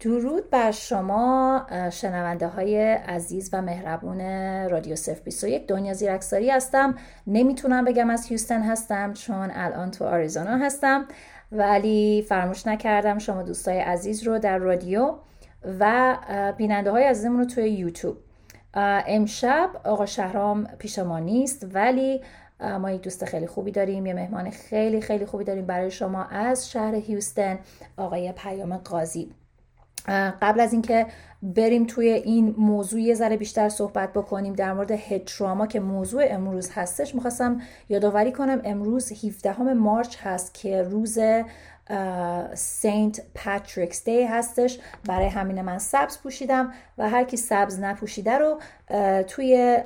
درود بر شما شنونده های عزیز و مهربون رادیو صرف 21 دنیا زیرکساری هستم. نمی‌تونم بگم از هیوستن هستم چون الان تو آریزونا هستم. ولی فراموش نکردم شما دوستای عزیز رو در رادیو و بیننده های عزیزمون رو توی یوتیوب. امشب آقا شهرام پیش ما نیست ولی ما یک دوست خیلی خوبی داریم یه مهمان خیلی خیلی خوبی داریم برای شما از شهر هیوستن آقای پیام قاضی. قبل از اینکه بریم توی این موضوع یه ذره بیشتر صحبت بکنیم در مورد head trauma که موضوع امروز هستش. می‌خواستم یادآوری کنم امروز 17 March هست که روز Saint Patrick's Day هستش. برای همین من سبز پوشیدم و هر کی سبز نپوشیده رو توی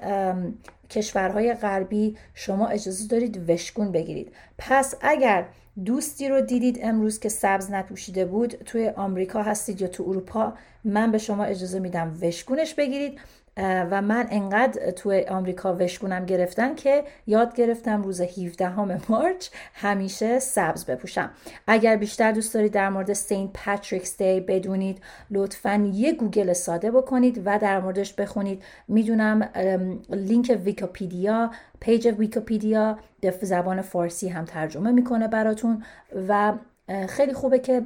کشورهای غربی شما اجازه دارید وشگون بگیرید. پس اگر دوستی رو دیدید امروز که سبز نپوشیده بود. توی آمریکا هستید یا تو اروپا من به شما اجازه میدم وشگونش بگیرید. و من انقدر توی آمریکا وشگونم گرفتن که یاد گرفتم روز 17 March همیشه سبز بپوشم. اگر بیشتر دوست دارید در مورد Saint Patrick's Day بدونید لطفا یه گوگل ساده بکنید و در موردش بخونید. می‌دونم لینک Wikipedia page Wikipedia زبان فارسی هم ترجمه می‌کنه براتون و خیلی خوبه که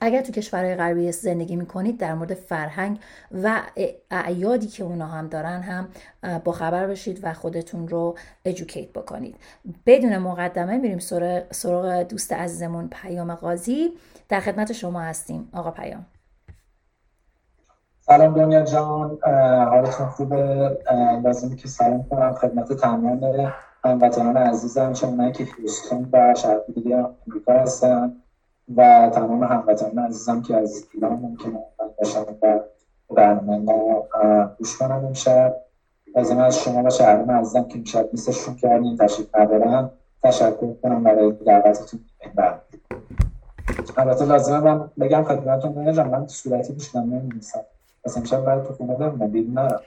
اگر تو کشورهای غربی زندگی می‌کنید در مورد فرهنگ و اعیادی که اونا هم دارن هم با خبر بشید و خودتون رو educate بکنید. بدون مقدمه میریم سراغ دوست عزیزمون پیام قاضی. در خدمت شما هستیم آقا پیام. سلام دنیا جان. حالتون خوبه؟ لازمی که سلام کنم خدمت تمام هموطنان عزیزم. چون من که هیوستون و شهر دیگه امریکا هستم و تمام هموطنان عزیزم که از ایران ممکنه باشن و برنامه ما گوش کنم امشب. لازم از شما و شهران عزیزم که امشب نیستشون کردیم تشریف ندارم تشکر کنم برای دعوتتون. برنامه البته لازمه من بگم خدمتتون من صورتی بیشتر نمی‌نویسم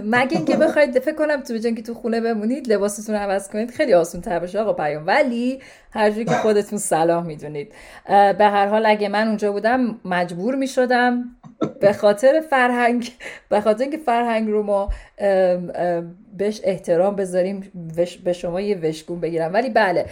مگه اینکه بخواید فکر کنم تو که تو خونه بمونید لباستون عوض کنید خیلی آسون تر بشه آقا پیام. ولی هر که خودتون صلاح می‌دونید. به هر حال اگه من اونجا بودم مجبور می‌شدم به خاطر فرهنگ به خاطر اینکه فرهنگ رو ما بهش احترام بذاریم به شما یه وشگون بگیرم. ولی بله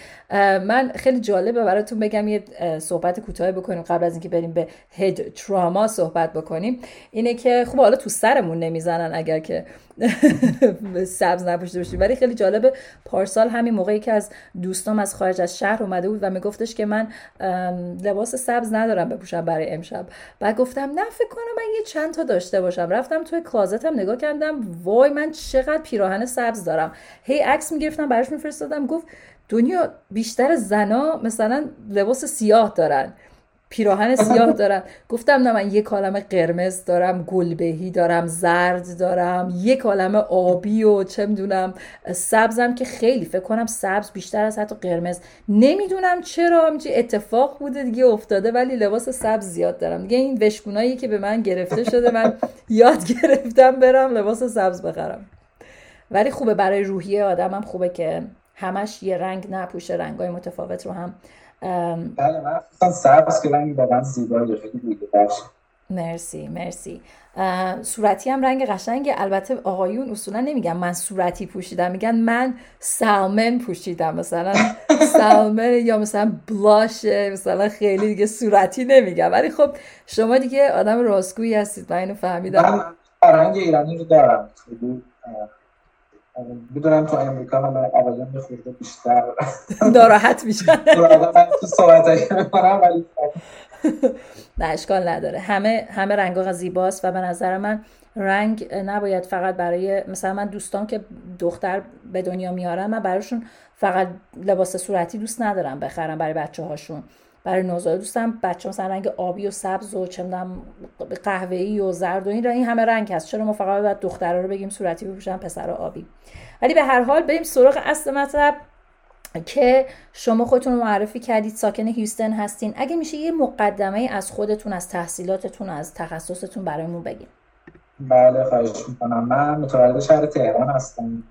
من خیلی جالبه براتون بگم یه صحبت کوتاه بکنیم قبل از اینکه بریم به هد تراما صحبت بکنیم. اینه که خب حالا تو سرمون نمی‌زنن اگر که سبز نپوشیده باشید ولی خیلی جالبه پارسال همین موقعی که از دوستام از خارج از شهر اومده بود و میگفتش که من لباس سبز ندارم بپوشم برای امشب. بعد گفتم نه فکر کنم من یه چند تا داشته باشم. رفتم توی کلازتم نگاه کردم وای من چقدر پیراهن سبز دارم. هی عکس می‌گرفتم براش میفرستادم. گفت دنیا بیشتر زنا مثلا لباس سیاه دارن. پیراهن سیاه دارم. گفتم نه من یک کالم قرمز دارم گلبهی دارم زرد دارم یک کالم آبی و چه می‌دونم سبزم که خیلی فکر کنم سبز بیشتر از حتی قرمز. نمی‌دونم چرا همچی اتفاق بوده دیگه افتاده ولی لباس سبز زیاد دارم. دیگه این وشکونایی که به من گرفته شده من یاد گرفتم برم لباس سبز بخرم. ولی خوبه برای روحیه آدمم خوبه که همش یه رنگ نپوشه رنگای متفاوت رو هم بله من سبز که رنگ واقعا زیبایی خیلی مرسی مرسی. صورتی هم رنگ قشنگه. البته آقایون اصولا نمیگن من صورتی پوشیدم میگن من سالمن پوشیدم. مثلا سالمن یا مثلا بلاش مثلا خیلی دیگه صورتی نمیگن. ولی خب شما دیگه آدم راستگویی هستید من اینو فهمیدم. رنگ ایرانی رو دارم. می‌دونم تو امریکا هم آقایان میخورده بیشتر ناراحت میشن. تو صحبت ولی نه اشکال نداره. همه همه رنگ زیباست و به نظر من رنگ نباید فقط برای مثلا من دوستان که دختر به دنیا میارن من براشون فقط لباس صورتی دوست ندارم بخرم برای بچه هاشون برای نوزاد دوستم بچه مثلا رنگ آبی و سبز و چه قهوه‌ای و زرد و این این همه رنگ هست. چرا ما فقط باید دخترها رو بگیم صورتی بپوشن پسر آبی. ولی به هر حال بریم سراغ اصل مطلب که شما خودتون معرفی کردید. ساکن هیوستن هستین. اگه میشه یه مقدمه از خودتون از تحصیلاتتون از تخصصتون برایمون بگین. بله خواهش می‌کنم. من متولد شهر تهران هستم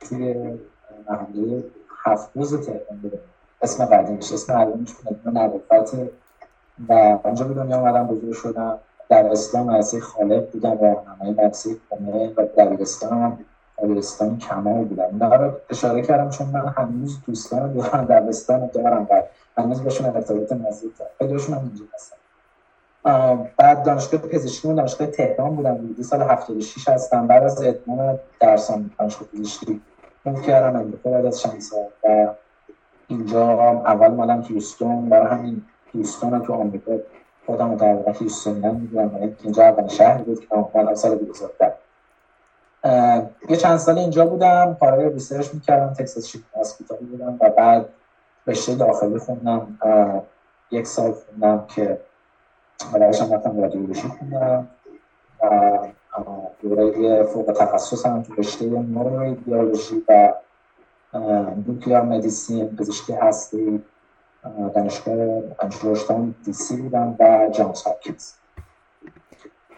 توی محله هفت روز تهران اسم قدیمش اسم علمش بدون نبوفت و اونجا به دنیا اومدم بزرگ شدم. در اسلام مدرسه خالق بودم و راهنمای مدرسه خونه و دبیرستان هم دبیرستان کمال بودم. اینا رو اشاره کردم چون من هنوز دوستان دوران دبیرستان دارم و هنوز باشون ارتباط نزدیک دارم. خیلیشون هم اینجا هستن بعد دانشگاه پزشکی دانشگاه تهران بودم. دو سال 76 هستم. بعد از اتمام درسام دانشگاه پزشکی. move کردم امریکا بعد از چند سال و اینجا اول اومدم هیوستون برای همین هیوستون تو آمریکا خودم رو Houstonian می‌دونم و اینجا اولین شهر بود که من سال 2010 یه چند سال اینجا بودم کارهای research می‌کردم Texas شیپ Hospital بودم و بعد رشته داخلی خوندم. یک سال خوندم که بعدش هم رفتم رادیولوژی خوندم. و دوره فوق تخصص هم تو رشته نوروریدیولوژی و نوکلیار مدیسین پزشکی هستی دانشگاه جورجتاون دی سی بودم و جانس هاپکینز.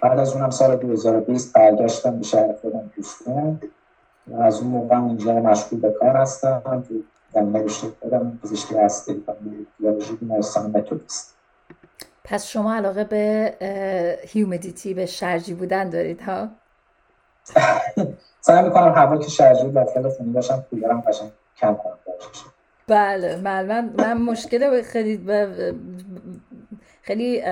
بعد از اونم سال 2020 برگشتم به شهر خودم دوستون و از اون موقع اینجا مشغول به کار هستم. تو زمینه رشته خودم پزشکی هستی و بیولوژی بیمارستان متودیست. پس شما علاقه به هیومیدیتی به شرجی بودن دارید ها؟ سعی می‌کنم هوا که شرجی داخل خونی باشم کولرم قشنگ کم کنم. بله من من مشکل خیلی خیلی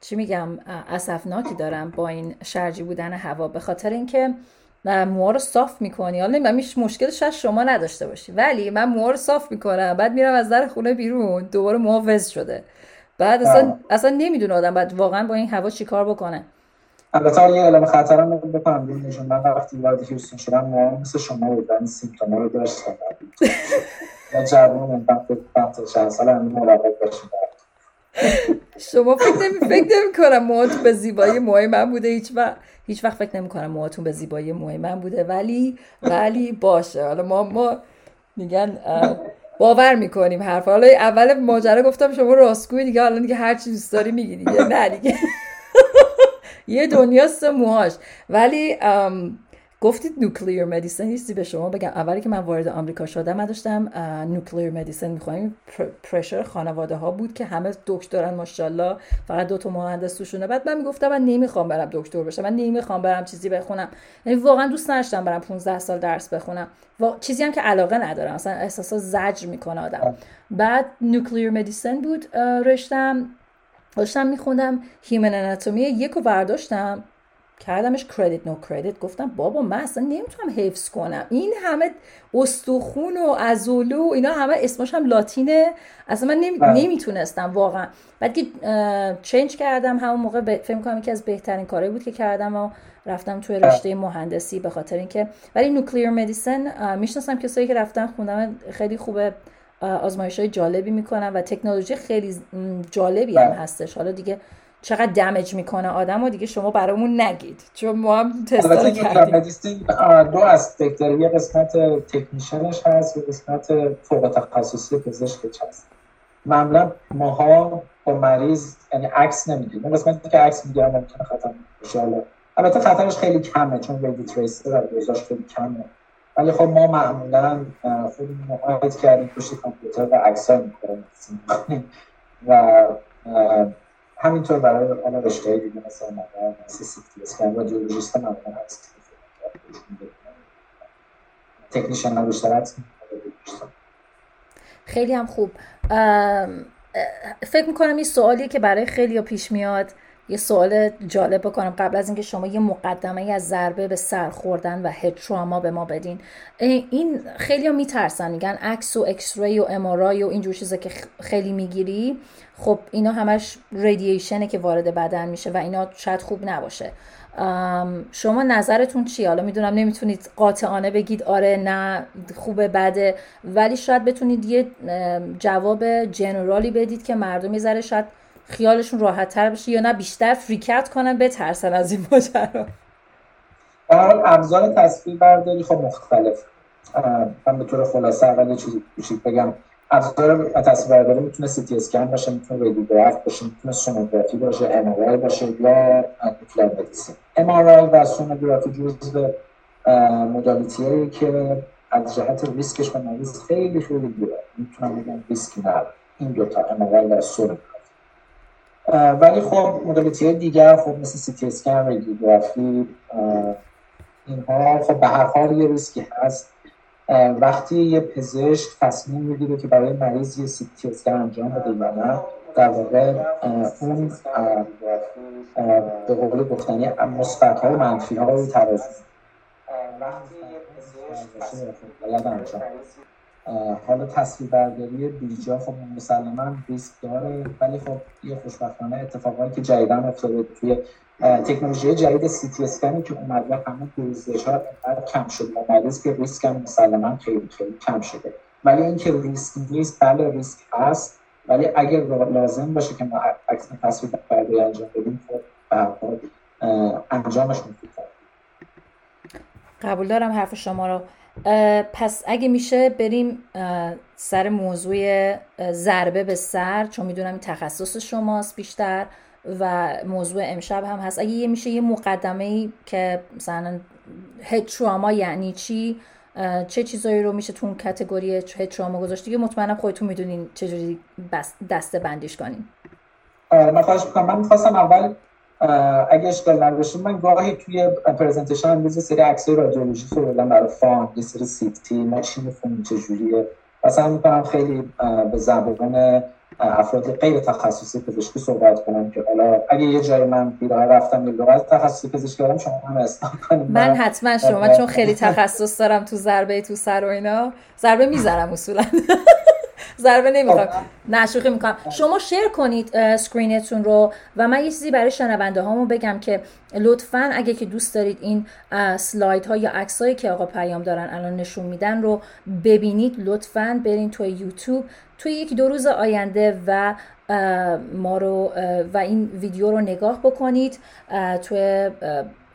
چی میگم اسفناکی دارم با این شرجی بودن هوا. به خاطر اینکه موها رو صاف می‌کنی. حالا نمی‌دونم مشکل شاید شما نداشته باشی. ولی من موها رو صاف می‌کنم بعد میرم از در خونه بیرون دوباره موها وز شده. بعد اصلا اصلا نمی‌دونه آدم بعد واقعا با این هوا چیکار بکنه. البته یه اعلام خطرم بکنم ببینید من وقتی وارد هیوستون شدم ما مثل شما بودن سیمپتوما رو داشتم یا من فکر چند سال هم مراقب باشیم. شما فکر نمی فکر نمی کنم موهاتون به زیبایی موهای من بوده. هیچ وقت هیچ وقت فکر نمی کنم موهاتون به زیبایی موهای من بوده. ولی ولی باشه. حالا ما ما میگن باور می‌کنیم حرف حالا اول ماجرا گفتم شما راستگویی دیگه. حالا دیگه هر چی دوست داری میگی دیگه. نه دیگه. یه دنیاست موهاش. ولی گفتید نوکلیر مدیسن نیستی به شما بگم. اولی که من وارد آمریکا شدم من داشتم نوکلیر مدیسن می‌خوایم پرشر خانواده ها بود که همه دکترن ماشاءالله. فقط دو تا مهندس توشونه. بعد من می‌گفتم من نمی‌خوام برم دکتر بشم. من نمی‌خوام برم چیزی بخونم. یعنی واقعا دوست نداشتم برم 15 سال درس بخونم. و چیزی هم که علاقه ندارم. مثلا احساسا زجر می‌کنه آدم. بعد نوکلیر مدیسن بود رشتم. داشتم میخوندم. هیمن اناتومی یک رو برداشتم. کردمش کردیت نو کردیت گفتم بابا من اصلا نمی‌تونم حفظ کنم. این همه استخون و ازولو اینا همه اسمش هم لاتینه. اصلا من نمی... بله. نمی‌تونستم واقعا. بعد که چنج کردم همون موقع ب... فکر کنم یکی از بهترین کارهایی بود که کردم و رفتم توی بله. رشته مهندسی به خاطر اینکه ولی نوکلیر مدیسن می‌شناسم کسایی که رفتن خوندم خیلی خوبه. آزمایش های جالبی می‌کنن و تکنولوژی خیلی جالبی هم بله. هستش. حالا دیگه چقدر دمج می‌کنه آدم و دیگه شما برامون نگید. چون ما هم تستا کردیم. دو اسپکت یه قسمت تکنیشنش هست یه قسمت فوق تخصصی پزشکش هست. معمولا ماها با مریض یعنی عکس نمی‌گیریم. اون قسمتی که عکس می‌گیرم ممکنه خطر باشه البته خطرش خیلی کمه چون ویدی تریسر خیلی کمه. ولی خب ما معمولا خودمون محایط کردیم پشت کامپیوتر و عکس ها می‌کنیم و همینطور برای حالا رشته دیگه مثلا مثلا سی تی اسکن و جیولوژیست معمولا هست تکنیشن ها بیشتر خیلی هم خوب. فکر می‌کنم این سوالیه که برای خیلی پیش میاد. یه سوال جالب بکنم. قبل از اینکه شما یه مقدمه از ضربه به سر خوردن و هد به ما بدین. این خیلی ها میترسن میگن عکس و اکس ری و امارای و اینجور چیزا که خیلی می‌گیری. خب اینا همش ریدییشنه که وارد بدن میشه و اینا شاید خوب نباشه. شما نظرتون چیه؟ حالا می‌دونم نمی‌تونید قاطعانه بگید آره نه خوبه بده. ولی شاید بتونید یه جواب جنرالی بدید که مردم یه شاید خیالشون راحت تر بشه یا نه بیشتر فریکت کنن بترسن از این ماجرا. ابزار تصویر برداری خب مختلف. من به طور خلاصه اول یه چیزی کوچیک بگم. ابزار تصویر برداری می‌تونه سی تی اسکن باشه می‌تونه رادیوگراف باشه می‌تونه سونوگرافی باشه ام باشه یا نوکلر مدیسین ام و سونوگرافی جزو modality که از جهت ریسکش به مریض خیلی خیلی دوره می‌تونم بگم ریسکی نداره این دوتا ام و سونوگرافی. ولی خب modality دیگر خب مثل سی تی اسکن رادیوگرافی اینها خب به هر حال یه ریسکی هست. وقتی یه پزشک تصمیم می‌گیره که برای مریض یه سی تی اسکن انجام بده یا نه در واقع اون به قول گفتنی مثبت ها و منفی ها رو ترازو حالا تصویر برداری بیجا خب مسلما ریسک داره ولی خب یه خوشبختانه اتفاقایی که جدیدا افتاده توی تکنولوژی جدید سی تی اسکنی که اومده همون گریزش ها کم شده و مریض که ریسک هم مسلما خیلی خیلی کم شده. ولی اینکه ریسک نیست بله ریسک هست ولی اگر لازم باشه که ما عکس تصویر برداری انجام بدیم خب انجامش مفید قبول دارم حرف شما رو. پس اگه میشه بریم سر موضوع ضربه به سر چون می‌دونم این تخصص شماست بیشتر و موضوع امشب هم هست. اگه یه میشه یه مقدمه ای که مثلا هد یعنی چی چه چیزایی رو میشه تو اون کتگوری هد تراما گذاشت دیگه مطمئنم خودتون می‌دونین چجوری دسته بندیش کنین. من خواهش من می‌خواستم اول اگه اشکال نداشته من گاهی توی پرزنتیشن هم یه سری عکسای رادیولوژی بودم برای فان یه سری سیفتی ما چی می‌خونیم چجوریه مثلا می‌کنم خیلی به زبان افراد غیر تخصصی پزشکی صحبت کنم که حالا اگه یه جای من بیراه رفتم یه لغت تخصصی پزشکی دارم شما هم استان کنیم من حتما شما چون خیلی تخصص دارم تو ضربه تو سر و اینا ضربه می‌ذارم اصولا. ضربه نمی‌خوام. خب. نشوخی می‌کنم. شما share کنید screen تون رو و من یه چیزی برای شنونده هامون بگم که لطفا اگه که دوست دارید این slide ها یا عکس هایی که آقا پیام دارن الان نشون میدن رو ببینید لطفا برین توی یوتیوب. توی یک دو روز آینده و ما رو و این ویدیو رو نگاه بکنید. توی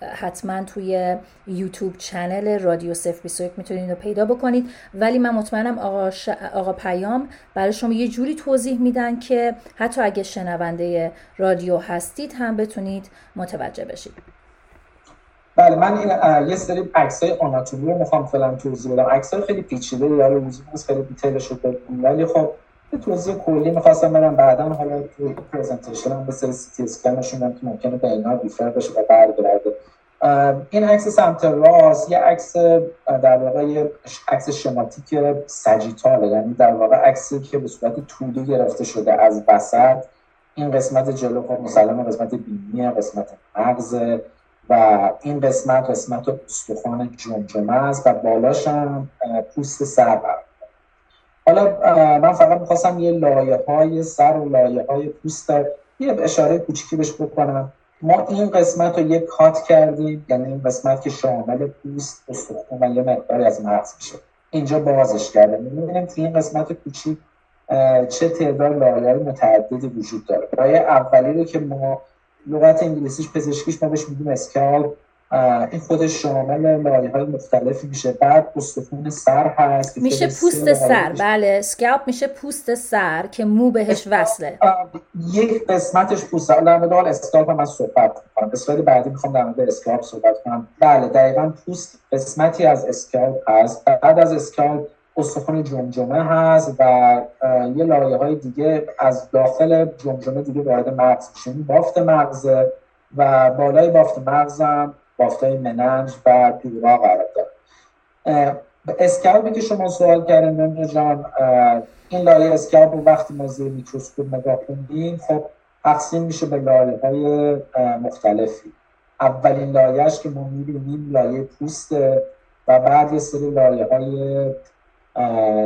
حتما توی YouTube channel رادیو 021 می‌تونید رو پیدا بکنید. ولی من مطمئنم آقا, آقا پیام برای شما یه جوری توضیح میدن که حتی اگه شنونده رادیو هستید هم بتونید متوجه بشید. بله من این یه سری عکسای آناتومی رو می‌خوام فعلا توضیح بدم. خیلی پیچیده یا لزوم خیلی detail ش رو ولی خب یه توضیح کلی می‌خواستم بدم. بعدا حالا تو presentation هم سری سی تی اسکنشون هم که ممکنه به اینا refer بشه و برگرده. این عکس سمت راست یه عکس در واقع عکس شماتیک سجیتاله. یعنی در واقع عکسی که به صورت توده گرفته شده از وسط این قسمت جلو خب مسلم قسمت بینی قسمت مغز و این قسمت قسمت استخوان جمجمه است و بالاش هم پوست سر حالا من فقط می‌خواستم یه لایه های سر و لایه های پوست یه اشاره کوچیکی بهش بکنم. ما این قسمت رو یه کات کردیم یعنی این قسمت که شامل پوست استخون و یه مقداری از مغز میشه. اینجا بازش کردیم می‌بینیم توی این قسمت کوچیک چه تعداد لایه متعددی وجود داره. لایه اولی رو که ما لغت انگلیسیش پزشکیش ما بهش میگیم اسکال این خودش شامل لایه های مختلفی میشه. بعد استخون سر هست میشه پوست سر. بله scalp میشه پوست سر که مو بهش وصله. یک قسمتش پوست سر. در مورد scalp من صحبت کنم اسلاید بعدی می‌خوام در مورد scalp صحبت کنم. بله دقیقا پوست قسمتی از scalp هست. بعد از scalp استخون جمجمه هست و یه لایه های دیگه از داخل جمجمه دیگه وارد مغز میشه. بافت مغز و بالای بافت مغزم بافتای مننژ و dura قرار داره scalp ی که شما سوال کردن دنیا جان این لایه scalp رو وقتی ما زیر میکروسکوپ نگاه کنیم خب تقسیم میشه به لایه های مختلفی. اولین لایهش که ما می‌بینیم لایه پوسته و بعد یه سری لایه های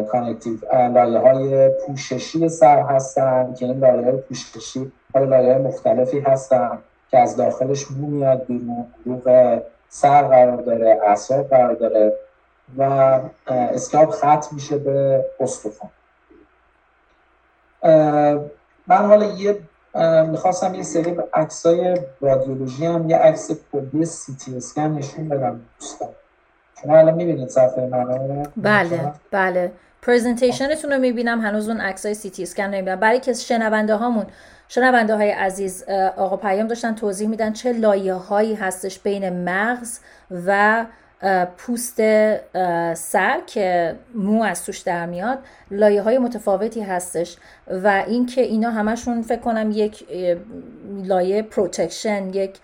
connective لایه های پوششی سر هستن که این لایه های پوششی لایه های مختلفی هستن. که از داخلش مو میاد بیرون روغ سر قرار داره اعصاب قرار داره و اسکاب ختم میشه به استخوان. من حالا یه می‌خواستم یه سری عکسای رادیولوژی هم یه عکس کلی سی تی اسکن نشون بدم دوستان. شما الان می‌بینید صفحه منو بله بله. پرزنتیشنتون رو می‌بینم هنوز اون عکسای سی تی اسکن نمی‌بینم. برای که شنونده هامون شنونده های عزیز آقا پیام داشتن توضیح میدن چه لایه هایی هستش بین مغز و پوست سر که مو از توش در میاد. لایه های متفاوتی هستش. و اینکه اینا همشون فکر کنم یک لایه protection یک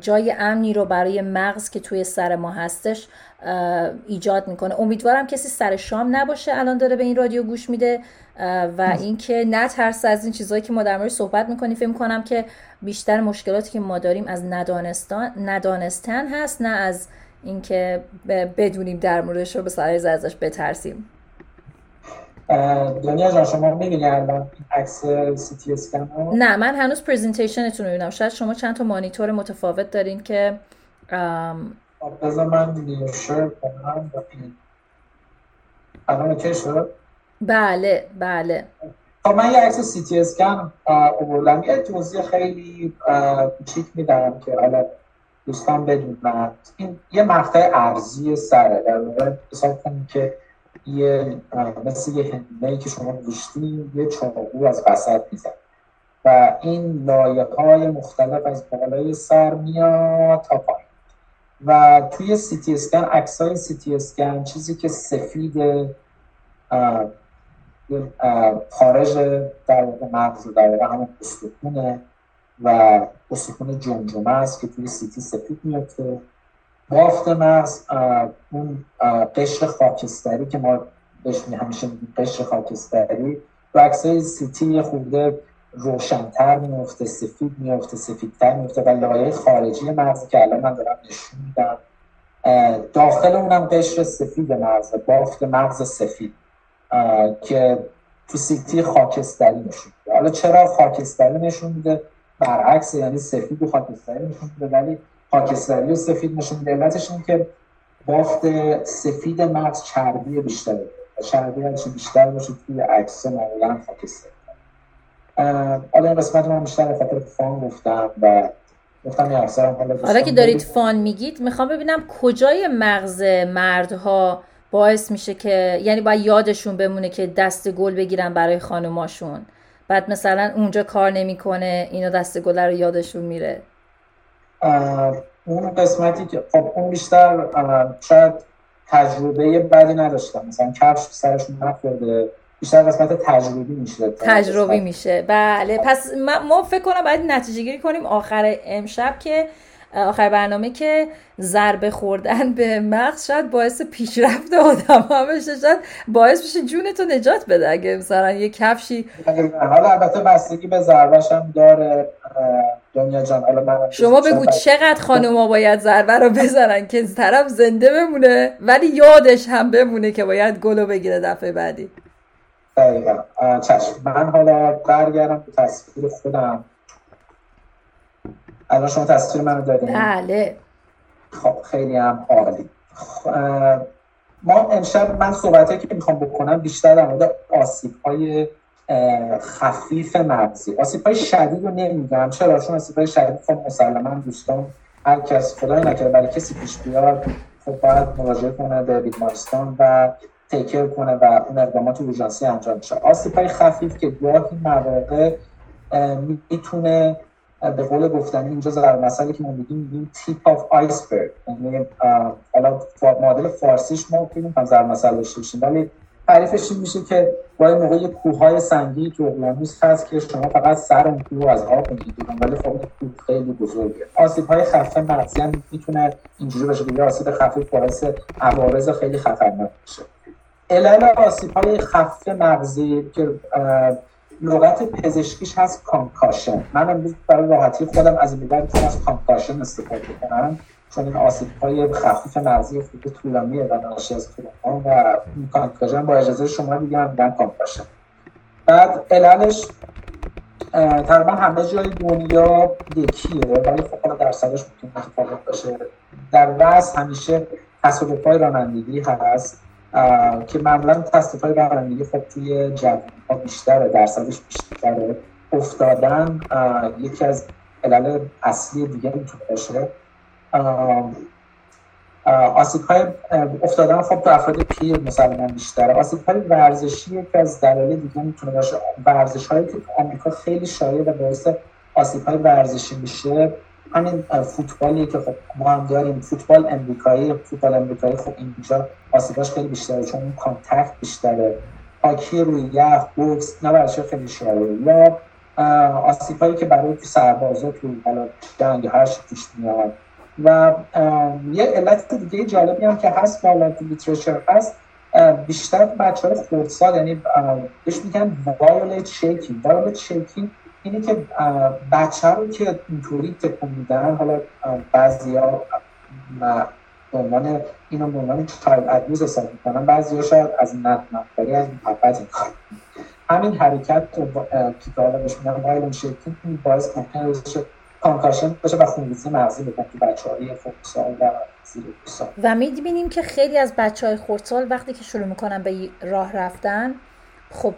جای امنی رو برای مغز که توی سر ما هستش ایجاد می‌کنه. امیدوارم کسی سر شام نباشه الان داره به این رادیو گوش میده و اینکه نه ترس از این چیزهایی که ما در مورد صحبت می‌کنیم. فکر کنم که بیشتر مشکلاتی که ما داریم از ندانستان ندانستن هست نه از اینکه بدونیم در موردش رو به سر ازش بترسیم. دنیا جان شما می‌بینی الان عکس سی تی اسکن نه من هنوز پرزنتیشنتون رو می‌بینم. شاید شما چند تا مانیتور متفاوت دارین که خب، بذار من نیوشر کنم. الان اوکی شد؟ بله بله. خب من یه عکس سی تی اسکن آوردم. یه توضیح خیلی کوچیک میدم که حالا دوستان بدونن. این یه مقطع ارزی سره. در واقع حساب کنید که یه مثل یه هنده که شما یه چاقو از وسط میزن و این لایه های مختلف از بالای سر میاد تا پایین. و توی سیتی اسکن عکس های سیتی اسکن چیزی که سفید خارج در مغز در واقع همون استخونه و استخون جمجمه است که توی سیتی سفید میفته. بافت مغز اون قشر خاکستری که ما بهش همیشه قشر خاکستری تو عکسای سیتی خورده روشنتر میفته سفید میفته سفیدتر میفته و لایه خارجی مغز که الان من دارم نشون میدم. داخل اونم قشر سفید مغز بافت مغز سفید که تو سیتی خاکستری نشون میده. حالا چرا خاکستری نشون میده؟ برعکس یعنی سفید و خاکستری نشون میده ولی خاکستری و سفید نشون میده. علتش این که بافت سفید مغز چربی بیشتره. چربی هرچی بیشتر باشه توی عکس معمولا خاکستری حالا این قسمت من بیشتر خاطر فان گفتم و گفتم یه حالا که دارید فان میگید می‌خوام ببینم کجای مغز مردها باعث میشه که یعنی باید یادشون بمونه که دست گل بگیرن برای خانوماشون. بعد مثلا اونجا کار نمی‌کنه اینو دست گل رو یادشون میره. اون قسمتی که خب اون بیشتر شاید تجربه بدی نداشتم. مثلا کفش سرشون نخورده بیشتر قسمت تجربی میشه. تجربی میشه. بله پس ما فکر کنم باید نتیجه گیری کنیم آخر امشب که آخر برنامه که ضربه خوردن به مغز شاید باعث پیشرفت آدم ها بشه شاید باعث بشه جونتو نجات بده اگه مثلا یه کفشی حالا البته بستگی به ضربهش هم داره دنیا جان حالا من شما بگو چقدر خانوما باید ضربه رو بزنن که طرف زنده بمونه ولی یادش هم بمونه که باید گلو بگیره دفعه بعدی. دقیقا. چشم. من حالا برگردم به تصویر خودم. الان شما تصویر منو داریم بله. خب خیلی هم عالی. ما امشب من صحبت که می‌خوام بکنم بیشتر در مورد آسیب های خفیف مغزی. آسیب های شدید رو نمیگم. چرا؟ چون آسیب های شدید خب مسلما دوستان هر کس خدای نکرده برای کسی پیش بیاد خب باید مراجعه کنه به بیمارستان و تیکر کنه و اون اقدامات اورژانسی انجام میشه آسیب های خفیف که گاهی مواقع می‌تونه به قول گفتنی اینجا در مسئله که ما میگیم میگیم تیپ آف آیسبرگ یعنی حالا مدل فارسیش ما هم در مسئله داشته ولی تعریفش این میشه که با این موقع کوههای سنگی تو اقیانوس هست که شما فقط سر اون کوه از آب می‌گیرید. ولی خب کوه خیلی بزرگه. آسیب های خفه مغزی هم می‌تونه اینجوری باشه که آسیب خفیف باعث عوارض خیلی خطرناک بشه علل آسیب های خفیف مغزی که لغت پزشکیش هست concussion من امروز برای راحتی خودم از این از concussion استفاده کنم چون این آسیب های خفیف مغزی خیلی طولانیه و ناشی از طولان و concussion با اجازه شما دیگه هم میگن concussion بعد عللش تقریبا همه جای دنیا یکیه ولی خب درصدش می‌تونه متفاوت باشه. در وست همیشه تصادف های رانندگی هست. که معمولا تصدیف های رانندگی خب توی جوان ها بیشتره درصدش بیشتره افتادن. یکی از علل اصلی دیگه می‌تونه باشه آسیب های افتادن خب تو افراد پیر مسلمان بیشتره. آسیب های ورزشی یکی از دلایل دیگه می‌تونه باشه. ورزش هایی که آمریکا خیلی شایع و باعث آسیب های ورزشی میشه همین فوتبالی که خب ما هم داریم فوتبال امریکایی فوتبال امریکایی خب اینجا آسیباش خیلی بیشتره چون اون contact بیشتره. هاکی روی یخ بوکس نه برای خیلی شایع. یا آسیب که برای تو سربازا تو حالا جنگ هر پیش میاد. و یه علت دیگه جالبی هم که هست بالا تو literature هست بیشتر بچه های یعنی بهش میگن violent shaking. violent shaking اینه که بچه رو که اینطوری تکون میدن حالا بعضی ها به عنوان اینو به عنوان child abuse حساب می‌کنن بعضی ها شاید از ندمنداری از محبت کار. همین حرکت که حالا بهش میگن violent shaking این باعث ممکنه concussion باشه و خونریزی مغزی بکن تو بچه های خردسال و و می‌بینیم که خیلی از بچه های خورسال وقتی که شروع می‌کنن به راه رفتن خب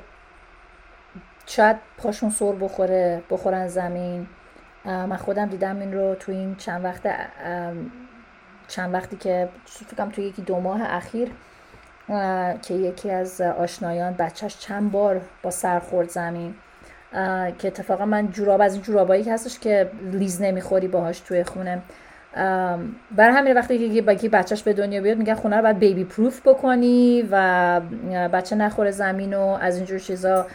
شاید پاشون سر بخوره بخورن زمین. من خودم دیدم این رو تو این چند وقت چند وقتی که فکرم تو یکی دو ماه اخیر که یکی از آشنایان بچهش چند بار با سر خورد زمین. که اتفاقا من جوراب از این جورابایی که هستش که لیز نمی‌خوری باهاش توی خونه. برای همین وقتی که با بچهش به دنیا بیاد میگن خونه رو باید بیبی پروف بکنی و بچه نخوره زمین و از اینجور چیزا.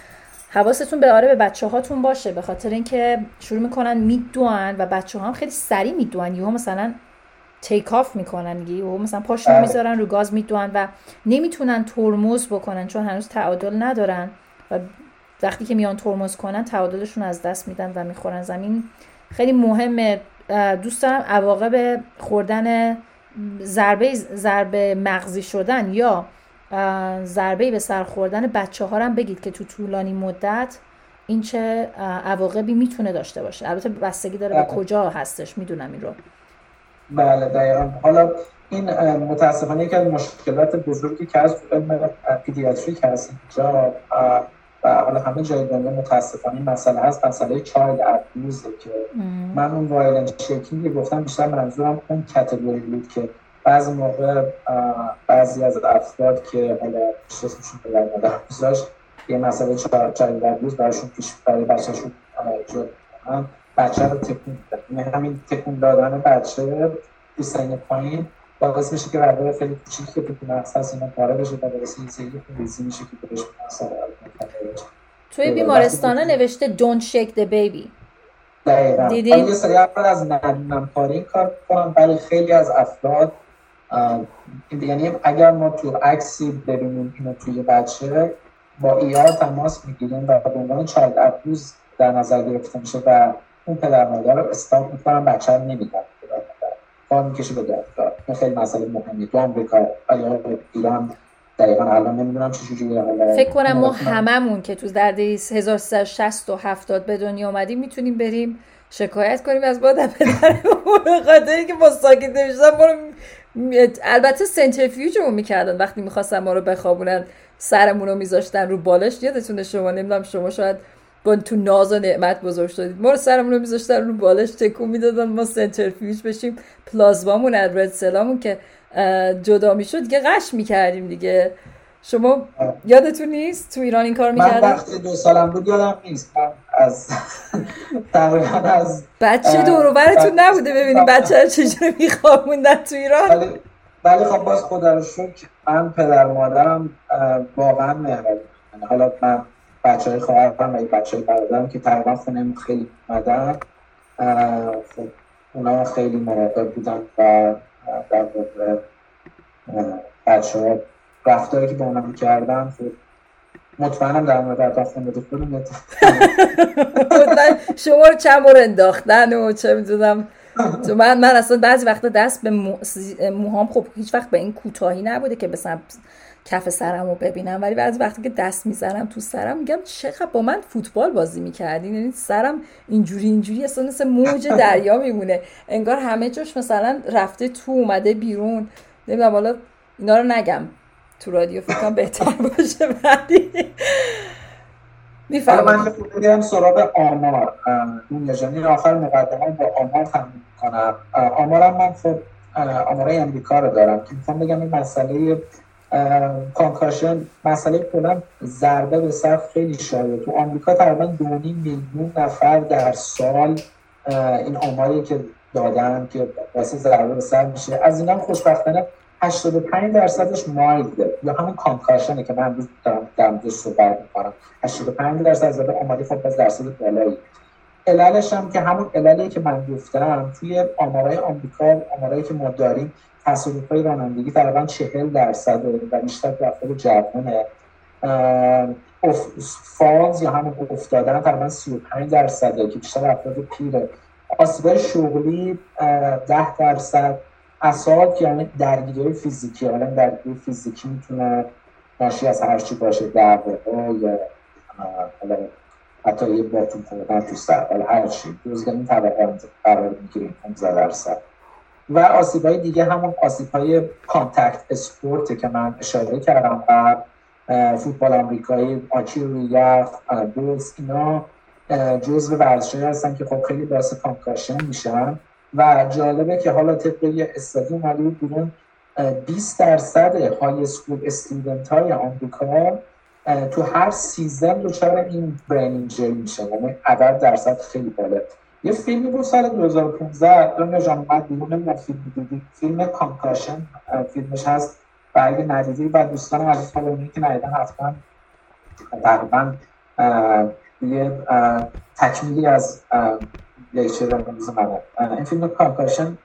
حواستون به آره به بچه هاتون باشه به خاطر اینکه شروع می‌کنن میدوان و بچه ها هم خیلی سریع میدوان. یهو مثلا تیک آف می‌کنن یهو مثلا پاشون بله. می‌ذارن رو گاز میدوان و نمی‌تونن ترمز بکنن چون هنوز تعادل ندارن و وقتی که میان ترمز کنن تعادلشون از دست میدن و می‌خورن. زمین خیلی مهمه. دوست دارم عواقب خوردن ضربه ضربه مغزی شدن یا ضربه به سر خوردن بچه ها هم بگید که تو طولانی مدت این چه عواقبی می‌تونه داشته باشه. البته بستگی داره به بله. کجا هستش می‌دونم این رو. بله دقیقا. حالا این متاسفانه یکی از مشکلات بزرگی که از علم پیدیاتریک هست اینجا و حالا همه جای دنیا متاسفانه مسئله هست مسئله child abuse ه که من اون violent shaking گفتم بیشتر منظورم اون category بود که بعضی موقع بعضی از افراد که حالا اسمشون به مادر گذاشت یه مسئله child abuse براشون پیش برای بچهشون ایجاد بچه رو تکون یعنی همین تکون دادن بچه تو سن پایین باعث میشه که رگ های خیلی کوچیکی که تو مغز هست اینا پاره بشه و باعث این سری ریزی میشه که بهش توی بیمارستان نوشته don't shake the baby. دقیقا؟ یه سری افراد از ندونم پاره این کار کنم ولی خیلی از افراد یعنی اگر ما تو عکسی ببینیم اینو توی بچه با ایار تماس می‌گیریم و به عنوان چایلد ابیوز در نظر گرفته میشه و اون پدر مادر رو استاپ می‌کنن بچه رو نمیدن کار می‌کشه به دادگاه این خیلی مسئله مهمی تو آمریکا یا ایران دقیقا الان نمی‌دونم چجوریه حالا فکر کنم ما هممون که تو در 1360 و 70 به دنیا اومدیم می‌تونیم بریم شکایت کنیم از با پدرمون. خاطر که با ساکت نمیشتن ما رو البته سنتریفیوژمون می‌کردن وقتی می‌خواستن ما رو بخوابونن سرمون رو میذاشتن رو بالش. یادتونه شما؟ نمی‌دونم شما شاید با تو ناز و نعمت بزرگ شدید. ما رو سرمون رو میذاشتن رو بالش تکون می‌دادن. ما سنترفیوژ بشیم پلازمامون از رد سلامون که جدا می‌شد دیگه قش می‌کردیم دیگه. شما یادتون نیست؟ تو ایران این کار می‌کردن؟ من وقتی دو سالم بود یادم نیست. من از تقریبا از بچه دورو براتون نبوده ببینیم بچه رو چجوری میخوابوندن تو ایران؟ ولی خب باز خدا رو شکر من پدر مادرم واقعا مهربون. حالا من بچه های خواهرم و بچه های برادرم که تقریبا خونه خیلی مدن خب اونا خیلی مراقب بودن و در بچه ها رفتاری که با اونا می‌کردن خب مطمئنم در مورد اتاق خونه خودم شما رو چند بار انداختن و چه می‌دونم. تو من من اصلا بعضی وقتا دست به موهام خب هیچ وقت به این کوتاهی نبوده که مثلا کف سرم رو ببینم. ولی بعضی وقتی که دست می‌زنم تو سرم میگم چقدر با من فوتبال بازی می‌کردین. یعنی سرم اینجوری اینجوری اصلا مثل موج دریا میمونه. انگار همه جاش مثلا رفته تو اومده بیرون. نمی‌دونم حالا اینا رو نگم. تو رادیو فکر بهتر باشه بعدی می‌فهمم. من بگم سراغ آمار. دنیا آخر مقدمه با آمار تموم کنم آمارم من خب آمارای امریکا رو دارم. که می‌خوام بگم این مسئله کانکاشن مسئله کلا ضربه به سر خیلی شایع تو آمریکا تقریبا دو میلیون نفر در سال این آماری که دادن که واسه ضربه به سر میشه. از اینا خوشبختانه 85 درصدش مایلده یا همون کانکاشنه که من امروز دارم در موردش صحبت می‌کنم. 85 درصد از آماده خب از درصد بالایی عللش هم که همون عللی که من گفتم توی آمارای آمریکا آمارایی که ما داریم تصادف رانندگی تقریبا 40 درصد و بیشتر تو افراد جوانه. falls یا همون افتادن تقریبا 35 درصده که بیشتر افراد پیره آسیبای شغلی 10 درصد که یعنی درگیری فیزیکی حالا درگیری فیزیکی می‌تونه ناشی از هر چی باشه در یا حتی یه باتون خوردن تو سر حالا هر چی. این طبقه قرار می‌گیریم 15 درصد و آسیب های دیگه همون آسیب های contact sport که من اشاره کردم و فوتبال آمریکایی آچی روی یخ بوکس اینا جزء ورزشی هستن که خب خیلی باعث concussion میشن. و جالبه که حالا طبق یه study ی اومده بیرون 20 درصد high school student های آمریکا تو هر season دچار این brain injury میشه یعنی عدد درصد خیلی بالا یه فیلمی بود سال 2015 دنیا جان اومد بیرون ما فیلم فیلم Concussion فیلمش هست. و اگه ندیدی و دوستان عزیز فالونی که ندیدن حتما تقریبا یه تکمیلی از lecture امروز منه این فیلم Concussion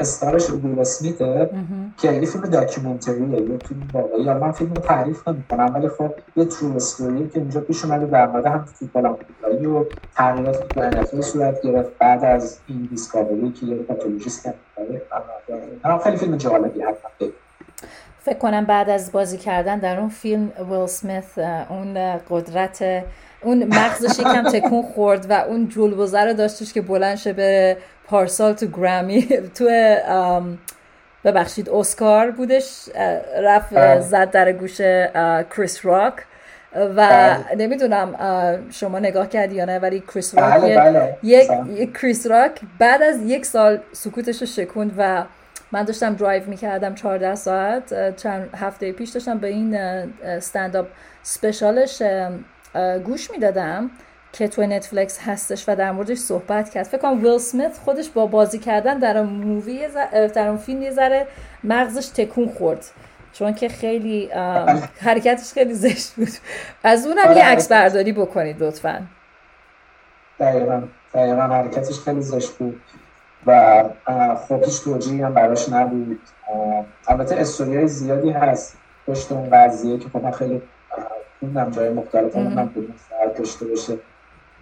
star ش ویل اسمیته که یه فیلم documentary ه یه فیلم واقعی یا من فیلم تعریف نمی‌کنم ولی خب یه true story که اینجا پیش اومده در مورد هم فوتبال آمریکایی و تغییراتی که تو صورت گرفت بعد از این discovery که یه پاتولوژیست خیلی فیلم جالبی هست فکر کنم بعد از بازی کردن در اون فیلم ویل سمیث اون قدرت اون مغزش یکم تکون خورد و اون جربزه رو داشتش که بلند شه به پارسال تو گرامی تو ببخشید اسکار بودش رفت بله. زد در گوش کریس راک و بله. نمی‌دونم شما نگاه کردی یا نه ولی کریس راک بله بله. یک کریس راک بعد از یک سال سکوتش رو شکوند و من داشتم درایو می‌کردم 14 ساعت چند هفته پیش داشتم به این standup special ش گوش می‌دادم که تو نتفلکس هستش و در موردش صحبت کرد. فکر کنم ویل سمیت خودش با بازی کردن در اون movie در اون فیلم یه ذره مغزش تکون خورد. چون که خیلی حرکتش خیلی زشت بود. از اونم آره، یه عکس برداری بکنید لطفا. دقیقا دقیقا حرکتش خیلی زشت بود و خب هیچ توجیهی هم براش نبود. البته استوریای زیادی هست. پشت اون قضیه که خب خیلی خوندم جای مختلف هم بود داشته باشه.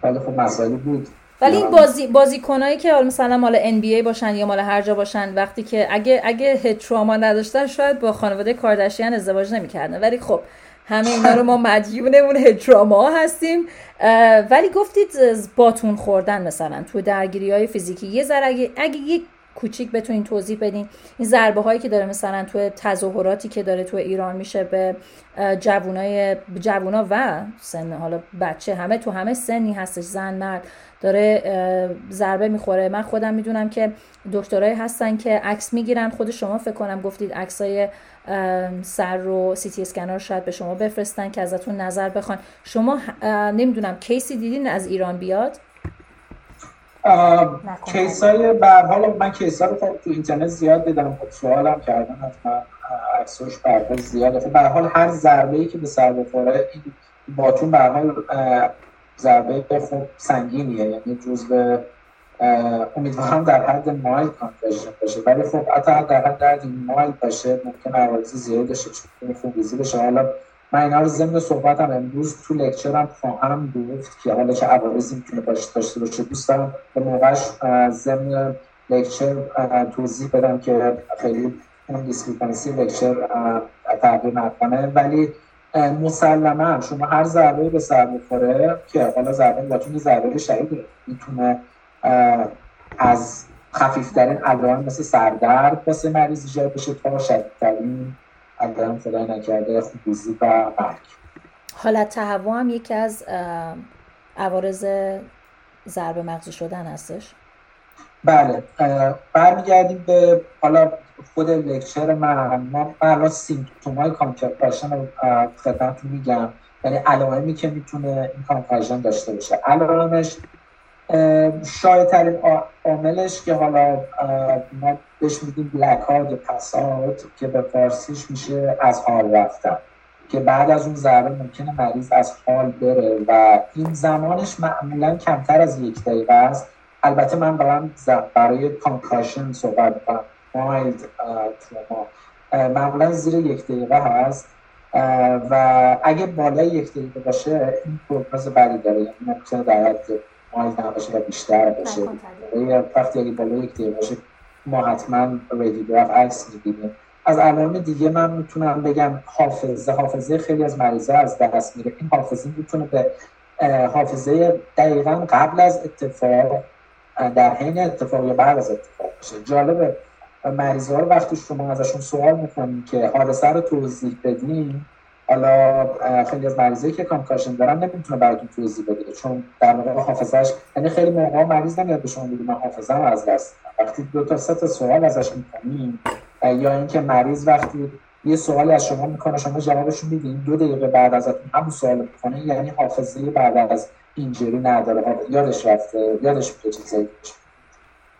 ولی خب مسائلی بود. ولی این بازی بازیکنایی که مثلا مال ان بی ای باشن یا مال هر جا باشن وقتی که اگه اگه هد تراما نداشتن شاید با خانواده کارداشیان ازدواج نمی‌کردن. ولی خب همه اینا رو ما مدیونمون هدراما هستیم. ولی گفتید باتون خوردن مثلا تو درگیری های فیزیکی. یه ذره اگه, اگه یک کوچیک بتونین توضیح بدین. این ضربه هایی که داره مثلا تو تظاهراتی که داره تو ایران میشه به جوونای جوونا و سن حالا بچه همه تو همه سنی هستش زن مرد داره ضربه می‌خوره. من خودم می‌دونم که دکترای هستن که عکس می‌گیرن. خود شما فکر کنم گفتید عکسای سر رو سی تی اسکنر شاید به شما بفرستن که ازتون نظر بخوان. شما نمی‌دونم case ی دیدین از ایران بیاد؟ case های برحال من case ها رو تو اینترنت زیاد دیدم. خب سوالم کردن حتما عکسوش برحال زیاده. خب برحال هر ضربه ای که به سر بخوره باتون برحال ضربه خوب سنگینیه. یعنی جز به امیدوارم در حد mild concussion باشه. ولی خب حتی در حد در mild باشه. ممکن عوارض زیاد داشته چون خوب بشه. حالا من اینا رو ضمن صحبتم امروز تو lecture م خواهم گفت که حالا چه عوارضی می‌تونه داشته باشه. دوست دارم به موقعش ضمن lecture توضیح بدم که خیلی اون discrepancy lecture تغییر نکنه. ولی مسلما شما هر ضربه به سر بخوره که حالا ضربه باتون ضربه شدید می‌تونه از خفیفترین علائم مثل سردرد واسه مریض ایجاد بشه تا شدیدترین علائم خدای نکرده خونریزی و مرگ حالت تهوع هم یکی از عوارض ضربه مغزی شدن هستش. بله برمیگردیم به حالا خود lecture من ما الان symptom های concussion رو خدمتتون میگم. یعنی علائمی که می‌تونه این concussion داشته باشه. علائمش شایع‌ترین عاملش که حالا ما بهش میگیم black pass out که به فارسیش میشه از حال رفتن که بعد از اون ضربه ممکنه مریض از حال بره و این زمانش معمولا کمتر از یک دقیقه است. البته من برام برای concussion صحبت می‌کنم mild trauma معمولا زیر یک دقیقه هست. و اگه بالای یک دقیقه باشه این prognosis بدی داره یعنی ممکنه در حد مایلد نباشه و بیشتر باشه. وقتی اگه بالای یک دقیقه باشه ما حتما رادیوگراف عکس می‌گیریم از علائم دیگه من می‌تونم بگم حافظه حافظه خیلی از مریضا از دست میره. این حافظه می‌تونه به حافظه دقیقا قبل از اتفاق در حین اتفاق یا بعد از اتفاق باشه. جالبه. مریض ها رو وقتی شما ازشون سوال می‌کنید که حادثه رو توضیح بدین حالا خیلی از مریضایی که کانکاشن دارن نمی‌تونه براتون توضیح بده چون در واقع حافظش یعنی خیلی موقع مریض نمیاد به شما بگه من حافظم از دست وقتی دو تا سه تا سوال ازش می‌کنیم یا اینکه مریض وقتی یه سوالی از شما می‌کنه شما جوابش میدین دو دقیقه بعد ازتون همون سوال می‌کنه یعنی حافظه بعد از اینجوری نداره یادش رفته یادش میره چیزایی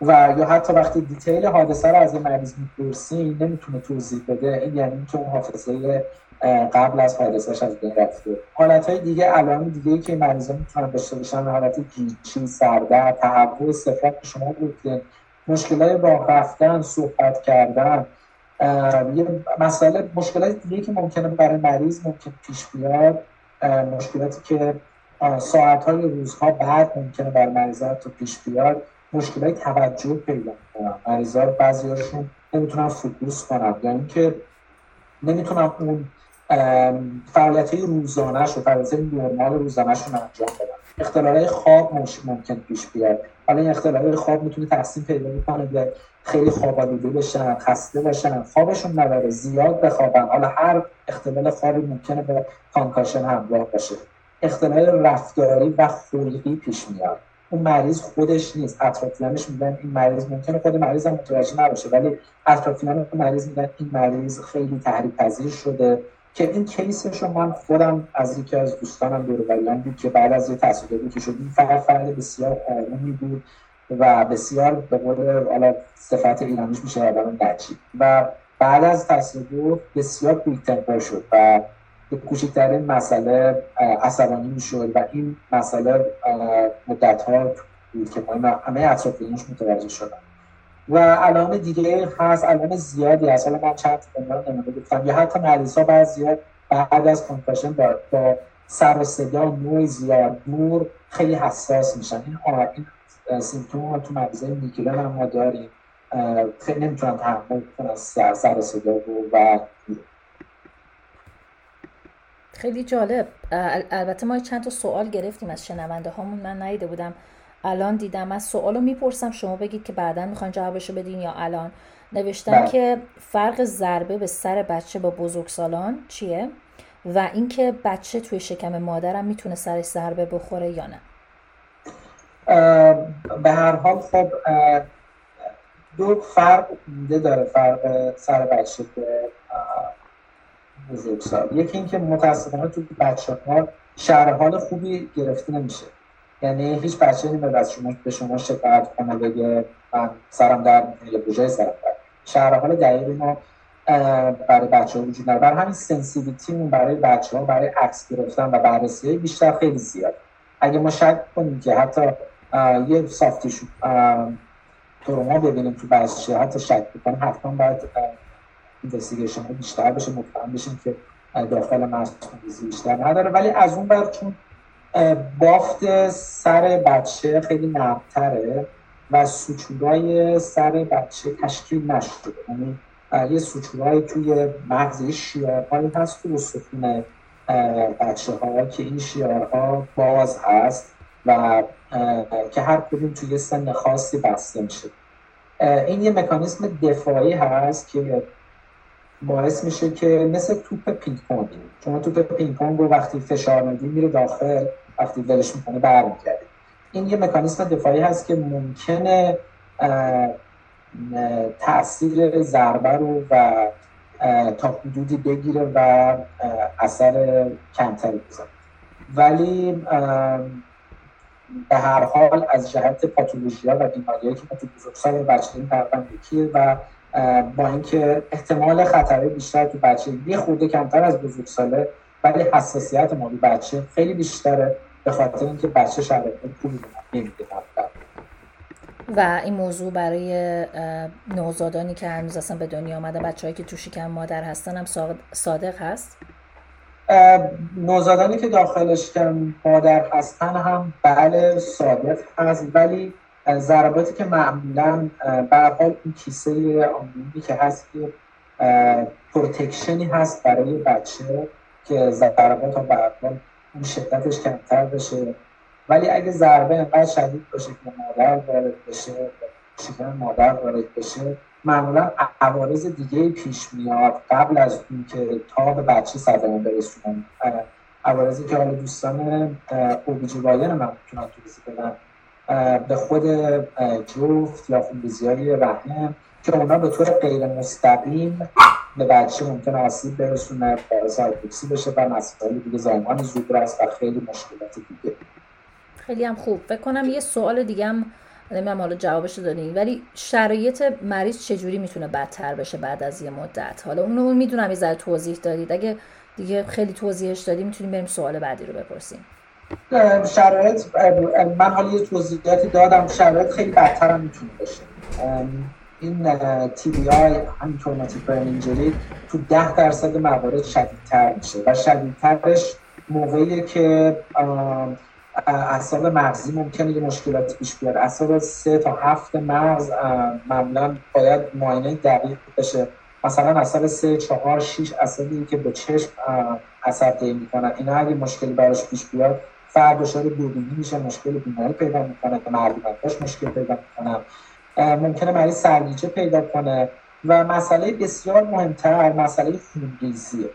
و یا حتی وقتی دیتیل حادثه رو از این مریض می‌پرسین نمی‌تونه توضیح بده این یعنی که اون حافظه قبل از حادثهش از بین رفته حالت های دیگه علائم دیگه ای که مریضا می‌تونن داشته باشن حالت گیچی سردرد تهوع صفات که شما گفتین مشکلات راه رفتن صحبت کردن یه مسئله مشکلات دیگه که ممکنه برای مریض ممکن پیش بیاد مشکلاتی که ساعت های روزها بعد ممکنه برای مریضا تو پیش بیاد مشکلات توجه پیدا کنن مریضا بعضیاشون نمی‌تونن فوکوس کنن یا اینکه نمی‌تونن اون فعالیت های روزانهش و فعالیت نرمال روزانهشون انجام بدن. اختلال خواب ممکن پیش بیاد. حالا این اختلال خواب می‌تونه تقسیم پیدا می‌کنه به خیلی خواب آلوده بشن خسته باشن خوابشون نداره زیاد بخوابن. حالا هر اختلال خوابی ممکنه به کانکاشن همراه باشه. اختلال رفتاری و خلقی پیش میاد. اون مریض خودش نیست. اطرافیانش میگن این مریض ممکنه خود مریض هم متوجه نباشه ولی اطرافیان مریض میگن این مریض خیلی تحریک پذیر شده. که این کیسش رو من خودم از یکی از دوستانم دور بود که بعد از یه تصادفی که شد. این فرد فرد بسیار آرومی بود و بسیار به قول حالا صفت ایرانیش میشه آدم نجیب و بعد از تصادف بسیار کویک شد و به کوچکترین مسئله عصبانی می‌شد و این مسئله مدت ها بود که همه اطرافیانش متوجه شدن و علائم دیگه هست علائم زیادی هست. حالا من چند عنوان نمونه گفتم یا حتی مریض ها بعضی بعد از کنکاشن با, سر و صدا نوع زیاد نور خیلی حساس میشن. این این سیمتوم تو مریض میگرن هم ما داریم. خیلی نمی‌تونن تحمل کنن سر, سر و صدا و خیلی جالب. البته ما چند تا سوال گرفتیم از شنونده هامون. من نیده بودم الان دیدم. از سوال رو می‌پرسم شما بگید که بعدا می‌خوان جوابشو بدین یا الان. نوشتن بله. که فرق ضربه به سر بچه با بزرگسالان چیه؟ و اینکه بچه توی شکم مادرم می‌تونه سرش ضربه بخوره یا نه؟ به هر حال خب دو فرق داره فرق سر بچه به بزرگسال. یکی اینکه متاسفانه تو بچه ها شهر حال خوبی گرفته نمیشه. یعنی هیچ بچه نمیاد از شما به شما شکایت کنه بگه من سرم در یا بوجه سرم در شهر حال دقیقی ما برای بچه ها وجود نداره. برای همین سنسیویتی برای بچه ها برای عکس گرفتن و بررسی بیشتر خیلی زیاد اگه ما شک کنیم که حتی یه سافتیشو ما ببینیم تو بچه حتی شک بکنیم حتما باید اینوستیگیشن بیشتر بشه. مطمئن بشیم که داخل مغز بیشتر نداره. ولی از اون بر چون بافت سر بچه خیلی نرمتره و سوچورای سر بچه تشکیل نشده. یعنی یه سوچورای توی مغز شیارهایی هست تو سکون بچه ها که این شیارها باز هست و که هر کدوم توی سن خاصی بسته میشه. این یه مکانیزم دفاعی هست که باعث میشه که مثل توپ پینگ پونگ. شما توپ پینگ پونگ رو وقتی فشار میدی میره داخل. وقتی ولش می‌کنه برمیگرده. این یه مکانیزم دفاعی هست که ممکنه تاثیر ضربه رو و تا حدودی بگیره و اثر کمتری بزنه ولی به هر حال از جهت پاتولوژی ها و بیماریایی که تو بزرگسال بچه تقریبا یکیه و با اینکه احتمال خطر بیشتر تو بچه یه خورده کمتر از بزرگساله ولی حساسیت ما بچه خیلی بیشتره. به خاطر اینکه بچه شرایط خوبی نمیده و این موضوع برای نوزادانی که هنوز اصلا به دنیا آمده بچههایی که تو شکم مادر هستن هم صادق هست؟ نوزادانی که داخل شکم مادر هستن هم بله صادق هست ولی ضرباتی که معمولا به حال این کیسه آمونی که هست که پروتکشنی هست برای بچه که ضربات ها به اون شدتش کمتر بشه. ولی اگه ضربه انقدر شدید باشه که مادر وارد بشه شکم مادر وارد بشه معمولا عوارض دیگه پیش میاد قبل از اینکه تا به بچه صدمه برسونن. عوارضی که حالا دوستان اوبیجوایان من می‌تونن توضیح بدن به خود جفت یا خونریزی های رحم که اونا به طور غیر مستقیم به بچه ممکن آسیب برسونه باعث بشه و مسائل دیگه زایمان زودرس و خیلی مشکلات دیگه. خیلی هم خوب. فکر کنم یه سوال دیگه هم نمی‌دونم حالا جوابش دادیم ولی شرایط مریض چجوری می‌تونه بدتر بشه بعد از یه مدت؟ حالا اونو می‌دونم یه ذره توضیح دادید. اگه دیگه خیلی توضیحش دادیم می‌تونیم بریم سوال بعدی رو بپرسیم. شرایط من حالا یه توضیحاتی دادم. شرایط خیلی بدتر هم می‌تونه بشه این تی بی آی همین تروماتیک برن تو ده درصد موارد شدیدتر میشه و شدیدترش موقعی که اعصاب مغزی ممکنه یه مشکلاتی پیش بیاد اعصاب سه تا هفت مغز معمولا باید معاینه دقیق بشه. مثلا اثر سه چهار شیش اثری که به چشم اثر طی می‌کنن. اینا اگه مشکلی براش پیش بیاد فرد دچار دوربینی میشه مشکل بیماری پیدا می‌کنه که مردمتاش مشکل پیدا می‌کنن. ممکنه مریض سرگیجه پیدا کنه و مسئله بسیار مهمتر مسئله خونریزیه.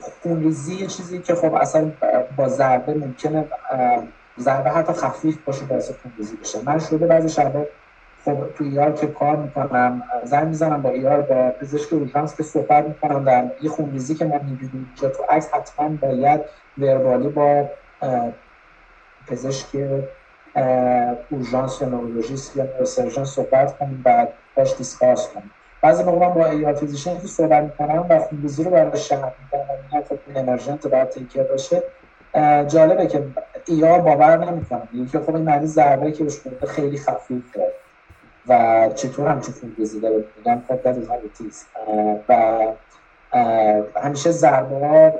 خونریزی یه چیزی که خب اصلا با ضربه ممکنه ضربه حتی خفیف باشه باعث خونریزی بشه. من شده بعضی شبا خب تو ER که کار می‌کنم زنگ می‌زنم با ER با پزشک اورژانس که صحبت می‌کنم در یه خونریزی که ما می‌بینیم که تو عکس حتما باید verbally با پزشک اورژانس یا نورولوژیست یا neurosurgeon صحبت کنیم بعد باش discuss کنیم. بعضی موقع با ایار فیزیشن که صحبت می‌کنم و خونریزی رو برای شهر می‌کنم و خب این امرجنت باید تیکر باشه. جالبه که ایار باور نمی‌کنم. میگه که خب این مریض ضربه که بهش خیلی خفیف داره. و چطور همچون خونریزی داره میگم خب is و همیشه ضربه ها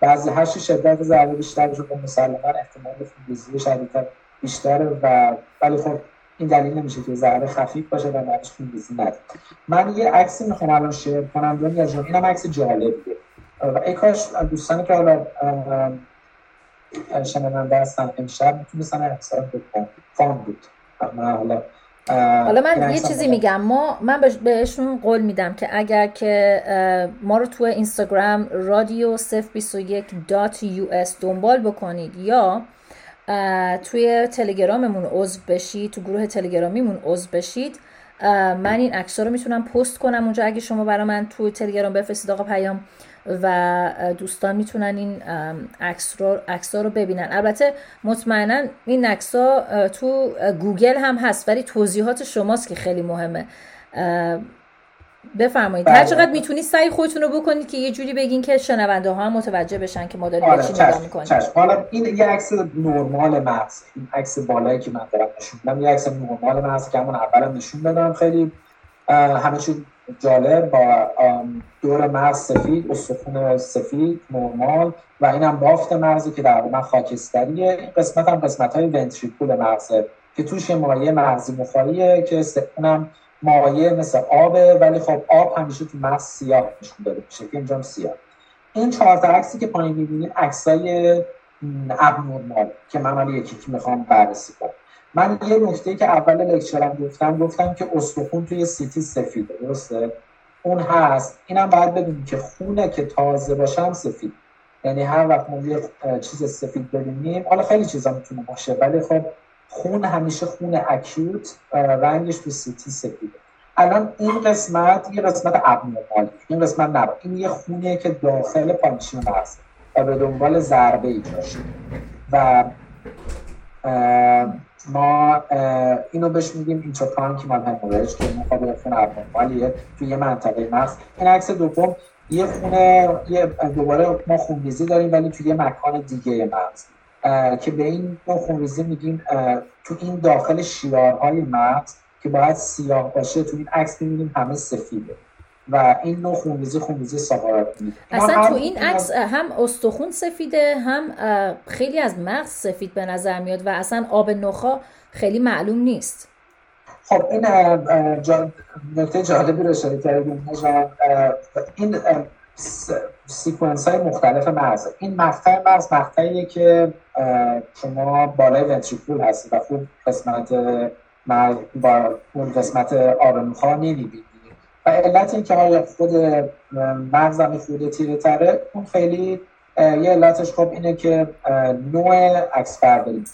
بعضی هشت شدت ضربه بیشتر بشه خب مسلما احتمال خونریزی شدیدتر بیشتره و ولی خب این دلیل نمیشه که ذره خفیف باشه و بعدش خونریزی نده. من یه عکسی می‌خوام الان شیر کنم. دنیا جان اینم عکس جالبیه. و ای کاش دوستانی که حالا شنونده هستن امشب می‌تونستن رو بکنم فان بود. من حالا حالا من یه چیزی میگم. ما من بهشون قول میدم که اگر که ما رو تو اینستاگرام رادیو 021 دنبال بکنید یا توی تلگراممون عضو بشید تو گروه تلگرامیمون عضو بشید. من این عکس رو می‌تونم پست کنم اونجا. اگه شما برای من تو تلگرام بفرستید آقا پیام و دوستان می‌تونن این عکس رو عکس رو ببینن. البته مطمئنا این عکس تو گوگل هم هست ولی توضیحات شماست که خیلی مهمه. بفرمایید. هر چقدر بله. می‌تونید سعی خودتون رو بکنید که یه جوری بگین که شنونده ها هم متوجه بشن که ما داریم آره، چی نگاه می‌کنیم. حالا این یه عکس نرمال مغز این عکس بالایی که من دارم نشون میدم یه عکس نرمال مغز که همون اولم نشون دادم. خیلی همه چی جالب با دور مغز سفید استخون سفید نرمال و اینم بافت مغزی که در واقع خاکستریه. قسمت هم قسمت های ونتریکول مغزه که توش مایه مغزی مخاریه که اونم مایع مثل آبه ولی خب آب همیشه تو مغز سیاه نشون داده میشه اینجا سیاه. این چهار تا عکسی که پایین می‌بینید عکسای اب نورمال که من حالا یکی می‌خوام بررسی کنم. من یه نکته که اول لکچرم گفتم گفتم که استخون توی سیتی سفیده درسته؟ اون هست. اینم باید ببینیم که خونه که تازه باشم سفید. یعنی هر وقت ما چیز سفید ببینیم حالا خیلی چیزا می‌تونه باشه ولی خب خون همیشه خون اکیوت رنگش تو سیتی سفیده الان این قسمت یه قسمت ابنورمالی این قسمت نبا. این یه خونه که داخل پانچین مغزه و به دنبال ضربه شده. و ما اینو بهش میگیم اینتراپرانکیمال هموریج که مقابل خون ابنورمالیه توی یه منطقه مغز. این عکس دوم یه خونه یه دوباره ما خونریزی داریم ولی توی یه مکان دیگه مغز. که به این نوع خونریزی میگیم تو این داخل شیارهای مغز که باید سیاه باشه تو این عکس می‌بینیم همه سفیده. و این نوع خونریزی خونریزی ساقارات اصلا تو این عکس هم استخون سفیده هم خیلی از مغز سفید به نظر میاد و اصلا آب نخا خیلی معلوم نیست. خب این نکته جالبی رو اشاره کردیم. این سیکونس های مختلف مغز این مقطع مغز مقطعیه که شما بالای ونتریکول هستید و خوب قسمت با اون قسمت آرمخا نمی‌بینید و علت این که خود مغزم خود تیره تره اون خیلی یه علتش خب اینه که نوع عکس برداری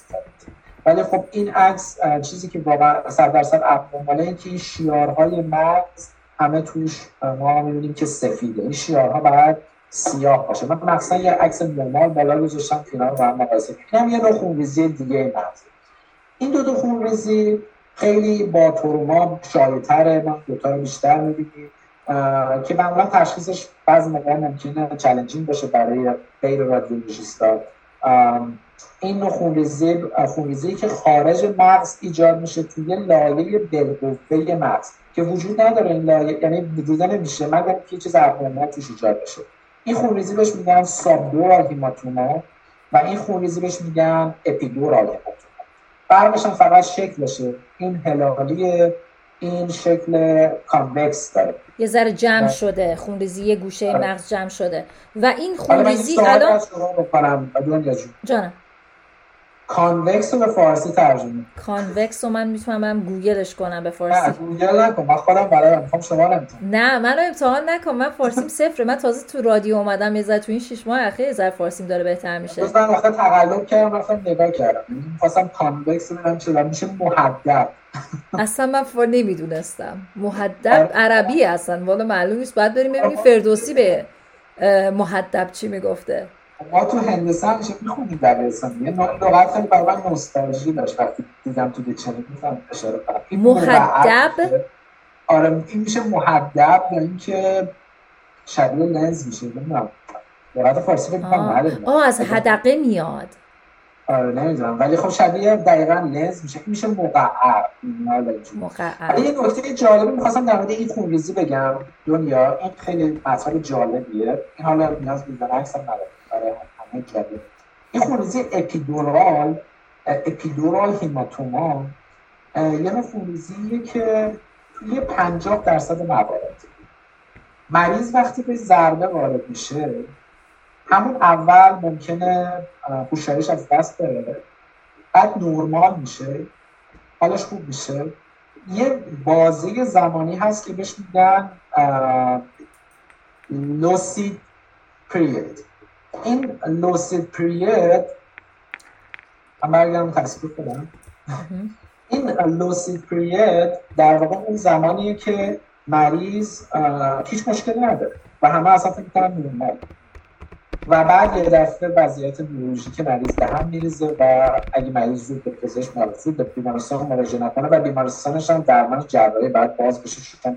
ولی خب این عکس چیزی که واقعا صد درصد ابنورماله این که این شیارهای مغز همه توش ما می‌بینیم که سفیده. این شیارها باید سیاه باشه. من مثلا یه عکس نرمال بالا گذاشتم کنار با هم مقایسه هم یه نوع خونریزی دیگه مغز این دو تا خونریزی خیلی با تروما شایع‌تره. ما دوتا رو بیشتر می‌بینیم که معمولا تشخیصش بعضی موقع ممکنه چالنجینگ باشه برای غیر رادیولوژیستا. این نوع خونریزی خونریزی که خارج مغز ایجاد میشه توی لایه بالقوه مغز که وجود نداره. این لایه یعنی دیده نمیشه مگر که چیز ابنورمال توش ایجاد بشه. این خونریزی بهش میگن subdural hematoma و این خونریزی بهش میگن epidural hematoma. فرقش هم فقط شکلشه این هلالی این شکل convex داره. یه ذره جمع شده. خونریزی یه گوشه آره. مغز جمع شده. و این خونریزی الان جانم. convex رو به فارسی ترجمه convex رو من می‌تونم گوگلش کنم به فارسی. نه گوگل نکن. من خودم بلدم می‌خوام شما نمی‌تونم نه منو امتحان نکن. من فارسیم صفره. من تازه تو رادیو اومدم. یه تو این شش ماه اخیر یه فارسیم داره بهتر میشه. من وقتا تقلب کردم رفتم نگاه کردم. می‌خواستم کانوکس ببینم چه میشه محدب. اصلا من فور نمی‌دونستم. محدب آره. عربی اصلا. والا معلوم نیست. باید بریم ببینیم فردوسی به محدب چی می‌گفته. ما تو هندسه همیشه می‌خونیم یه لغت خیلی برای من نوستالژی داشت. وقتی دیدم تو دیکشنری می‌تونم اشاره کنم. محدب؟ آره این میشه محدب یا اینکه شبیه لنز میشه. نمی‌دونم. لغت فارسی فکر کنم آه. از حدقه میاد. آره نمی‌دونم. ولی خب شبیه دقیقا لنز میشه. این میشه مقعر. مقعر. یه نکته جالبی می‌خواستم در مورد این خونریزی بگم. دنیا این خیلی مطلب جالبیه. این حالا نیاز به هم نداره برای همه جالب این خونریزی اپیدورال اپیدورال هیماتوما یه نوع خونریزیه که توی 50 درصد موارد. مریض وقتی به ضربه وارد میشه همون اول ممکنه هوشیاریش از دست بره بعد نرمال میشه حالش خوب میشه. یه بازی زمانی هست که بهش میگن لوسید پریود این لوسید پریود هم برگردم تصویر کنم. این لوسید پریود در واقع اون زمانیه که مریض هیچ مشکلی نداره و همه اصلا فکر کنم و بعد یه دفعه وضعیت بیولوژیک مریض به هم میریزه و اگه مریض زود به پزشک زود به بیمارستان مراجعه نکنه و بیمارستانش هم درمان جراحی بعد باز بشه. چون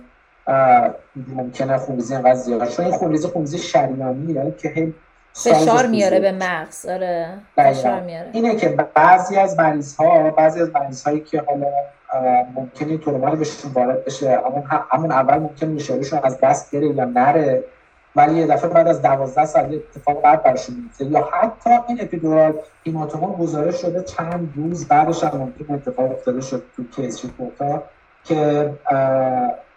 ممکنه خونریزی انقدر زیاد چون این خونریزی خونریزی شریانیه که هی فشار میاره به مغز. آره. فشار میاره. اینه که بعضی از مریض ها بعضی از مریض هایی که حالا ممکنه ترومال بهشون وارد بشه همون همون اول ممکن میشه از دست بره یا نره ولی یه دفعه بعد از 12 سال اتفاق بعد برشون میفته. یا حتی این epidural hematoma گزارش شده چند روز بعدش هم ممکن اتفاق افتاده شد تو case report که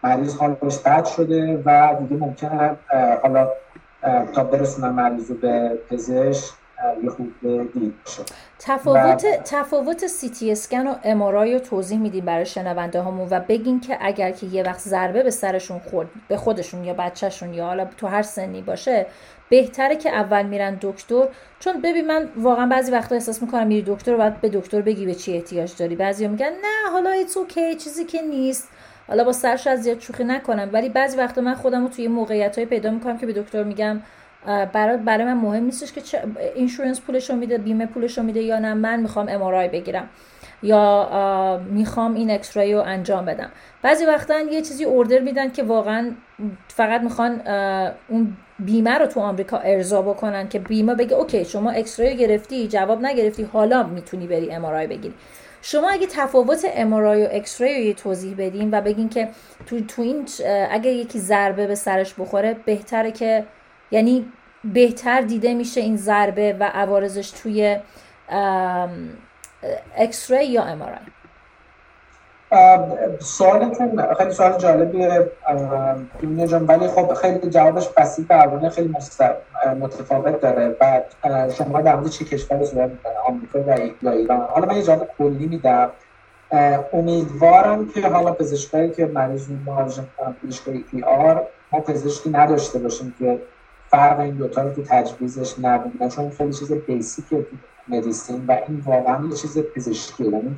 مریض حالش بد شده و دیگه ممکنه حالا تا برسونن مریض رو به پزشک یه تفاوت و... تفاوت CT scan و MRI رو توضیح میدیم برای شنونده همون و بگین که اگر که یه وقت ضربه به سرشون خورد به خودشون یا بچهشون یا حالا تو هر سنی باشه بهتره که اول میرن دکتر. چون ببین من واقعا بعضی وقتا احساس می‌کنم میری دکتر و بعد به دکتر بگی به چی احتیاج داری. بعضی میگن نه حالا it's okay چیزی که نیست. حالا با سرش از زیاد شوخی نکنم ولی بعضی وقتا من خودم رو توی موقعیت های پیدا می‌کنم که به دکتر میگم برای برای من مهم نیستش که insurance پولش رو میده بیمه پولش رو میده یا نه من می‌خوام MRI بگیرم یا می‌خوام این X-ray رو انجام بدم. بعضی وقتا یه چیزی order میدن که واقعا فقط می‌خوان اون بیمه رو تو آمریکا ارضا بکنن که بیمه بگه okay شما X-ray گرفتی جواب نگرفتی حالا می‌تونی بری MRI بگیری. شما اگه تفاوت امارای و اکسری رو توضیح بدین و بگین که تو, تو این اگه یکی ضربه به سرش بخوره بهتره که یعنی بهتر دیده میشه این ضربه و عوارضش توی اکسری یا امارای سوالتون خیلی سوال جالبیه. دنیا جان ولی خب خیلی جوابش بسیط و خیلی متفاوت داره. بعد شما در مورد چه کشور می‌کنه آمریکا یا ایران؟ حالا من یه جواب کلی میدم. امیدوارم که حالا پزشکایی که مریض می‌کنن پزشکای ای آر ما پزشکی نداشته باشیم که فرق این دوتا رو تو تجویزش نبینه چون خیلی چیز بیسیکه مدیسین و این واقعا یه چیز پزشکیه. یعنی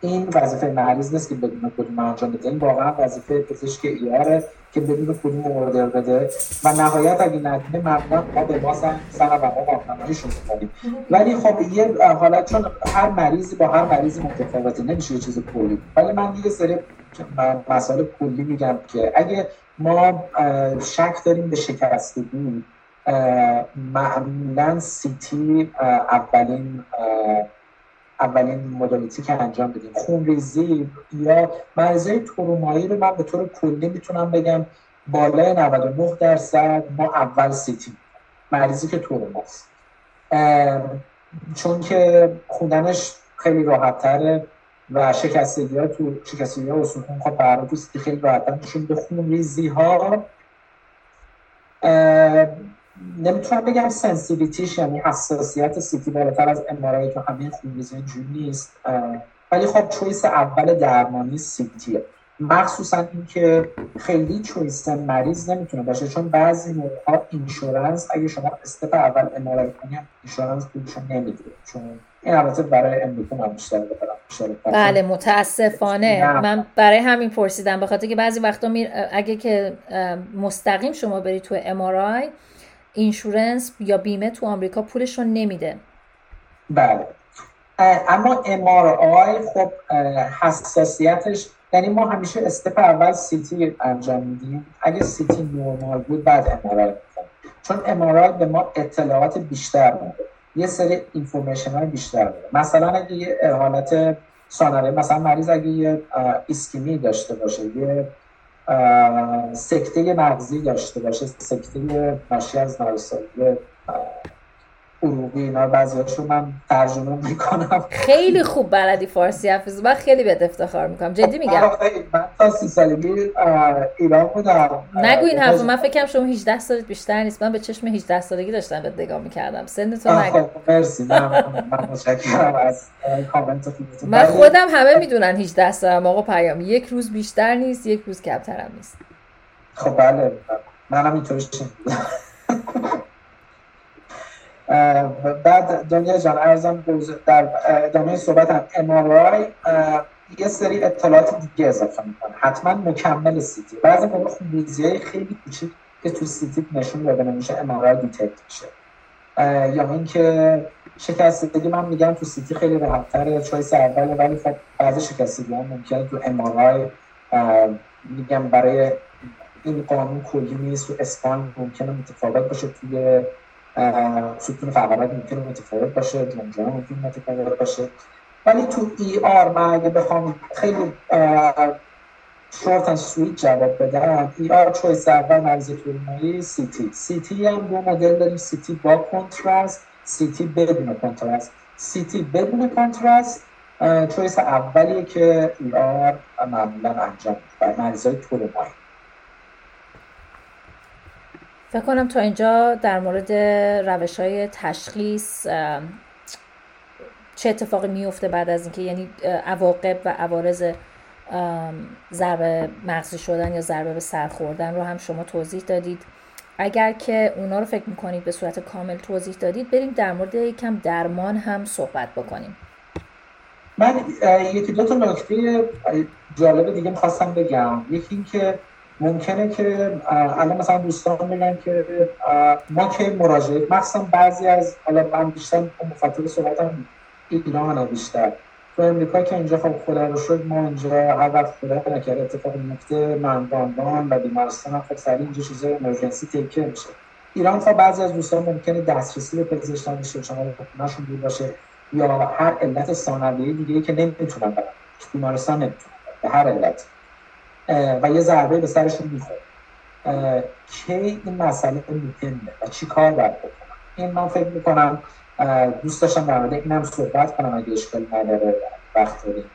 این وظیفه مریض نیست که بدون کدوم انجام بده. این واقعا وظیفه پزشک ایاره که بدون کدوم اوردر بده. و نهایت اگه ندونه معمولا ما به ما سن و ما راهنماییشون می‌کنیم ولی خب یه حالت چون هر مریضی با هر مریضی متفاوته نمیشه چیز کلی. ولی من یه سری مسائل کلی میگم که اگه ما شک داریم به شکستگی معمولا سیتی اولین اولین مدالیتی که انجام بدیم. خون ریزی یا مریضای ترومایی رو من به طور کلی می‌تونم بگم بالای 99 درصد ما اول CT مریضی که تروماست. چون که خوندنش خیلی راحت تره و شکستگی ها تو شکستگی ها استخون خب برای تو CT خیلی راحت تره خون ریزی ها نمی‌تونم بگم sensitivity ش یعنی حساسیت CT بالاتر از MRI ی که همه خونریزی اینجوری نیست. ولی خب choice اول درمانی CT یه مخصوصا اینکه خیلی choice مریض نمی‌تونه باشه چون بعضی موقع insurance اگه شما step اول MRI یی کنی insurance پولشو نمیده چون این البته برای امریکا من بیشتر بله متاسفانه. من برای همین پرسیدم به خاطر که بعضی وقتا اگه که مستقیم شما بری تو MRI insurance یا بیمه تو آمریکا پولش رو نمیده. بله. اما MRI خب حساسیتش یعنی ما همیشه استپ اول سیتی انجام میدیم. اگه سیتی نورمال بود بعد MRI چون MRI به ما اطلاعات بیشتر میده. یه سری اینفورمیشن های بیشتر میده. مثلا اگه یه حالت سانره مثلا مریض اگه یه اسکیمی داشته باشه یه سکته مغزی داشته باشه سکته ناشی از نارسایی عروقی اینا بعضیاشو من ترجمه می‌کنم. خیلی خوب بلدی فارسی حفظ من خیلی بهت افتخار می‌کنم. جدی میگم. من تا سی سالگی ایران بودم. نگو این حرف من فکرم شما 18 سالت بیشتر نیست. من به چشم 18 سالگی داشتم به نگاه می‌کردم. سن تو نگو. خب، مرسی. من متشکرم از کامنت من خودم همه می‌دونن 18 سالم. آقا پیام. یک روز بیشتر نیست یک روز کمترم نیست. خب بله. منم اینطوری بعد دنیا جان عرضم در ادامه صحبت هم MRI یه سری اطلاعات دیگه اضافه می‌کنه. حتما مکمل CT. بعضی موقع خونریزی خیلی کوچیک که تو CT نشون داده نمیشه MRI detect میشه. یا اینکه شکستگی من میگم تو CT خیلی راحت‌تره. choice اوله ولی خب بعضی شکستگی هم ممکنه تو MRI میگم برای این قانون کلی نیست. تو spine ممکنه متفاوت باشه توی ستون فقرات ممکنه متفاوت باشه جمجمه ممکن متفاوت باشه ولی تو ER من اگه بخوام خیلی short and sweet جواب بدم ER choice اول مریض ترومایی CT CT هم دو مدل داریم CT با contrast CT بدون contrast CT بدون contrast چویس اولیه که ای آر معمولا انجام برای مریض های فکر کنم تا اینجا در مورد روش های تشخیص چه اتفاقی میفته بعد از اینکه یعنی عواقب و عوارض ضربه مغزی شدن یا ضربه به سر خوردن رو هم شما توضیح دادید. اگر که اونا رو فکر می‌کنید به صورت کامل توضیح دادید بریم در مورد یکم درمان هم صحبت بکنیم. من یکی دو تا نکته جالب دیگه می‌خواستم بگم. یکی اینکه ممکنه که الان مثلا دوستان بگن که ما که مراجعه مخصوصا بعضی از حالا من بیشتر مخاطب صحبتم ایران بیشتر. تو امریکا که اینجا خب خدا رو شد ما اینجا هر وقت خدا نکرده اتفاق میفته منباندان و بیمارستان هم خب سریع اینجا چیزای امرجنسی تیکه میشه. ایران تا بعضی از دوستان ممکنه دسترسی به پزشک نمیشه شما خونهشون دور باشه یا هر علت ثانویه دیگه که نمی‌تونن برن. بیمارستان نمی‌تونن به هر علت. و یه ضربه به سرشون می‌خوره کی این مسئله مهمه و چی کار باید بکنم؟ این من فکر می‌کنم دوست داشتم در مورد اینم صحبت کنم اگه اشکال نداره وقت داریم.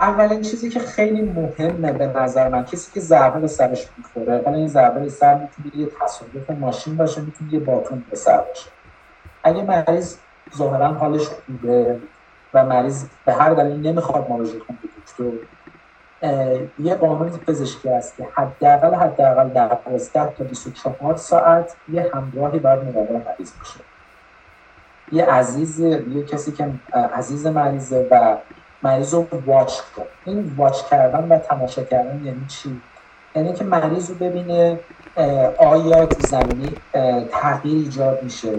اولین چیزی که خیلی مهمه به نظر من کسی که ضربه به سرش می‌خوره حالا این ضربه به سر می‌تونه یه تصادف ماشین باشه می‌تونه یه باتون به سر باشه. اگه مریض ظاهرا حالش خوبه و مریض به هر دلیل نمی‌خواد مراجعه کنه به دکتر یه قانون پزشکی هست که حداقل حداقل 12 تا 24 ساعت یه همراهی باید مراقب مریض باشه. یه عزیز یه کسی که عزیز مریضه و مریض رو واچ کن. این واچ کردن و تماشا کردن یعنی چی؟ یعنی که مریض رو ببینه آیا زمینی تغییر ایجاد میشه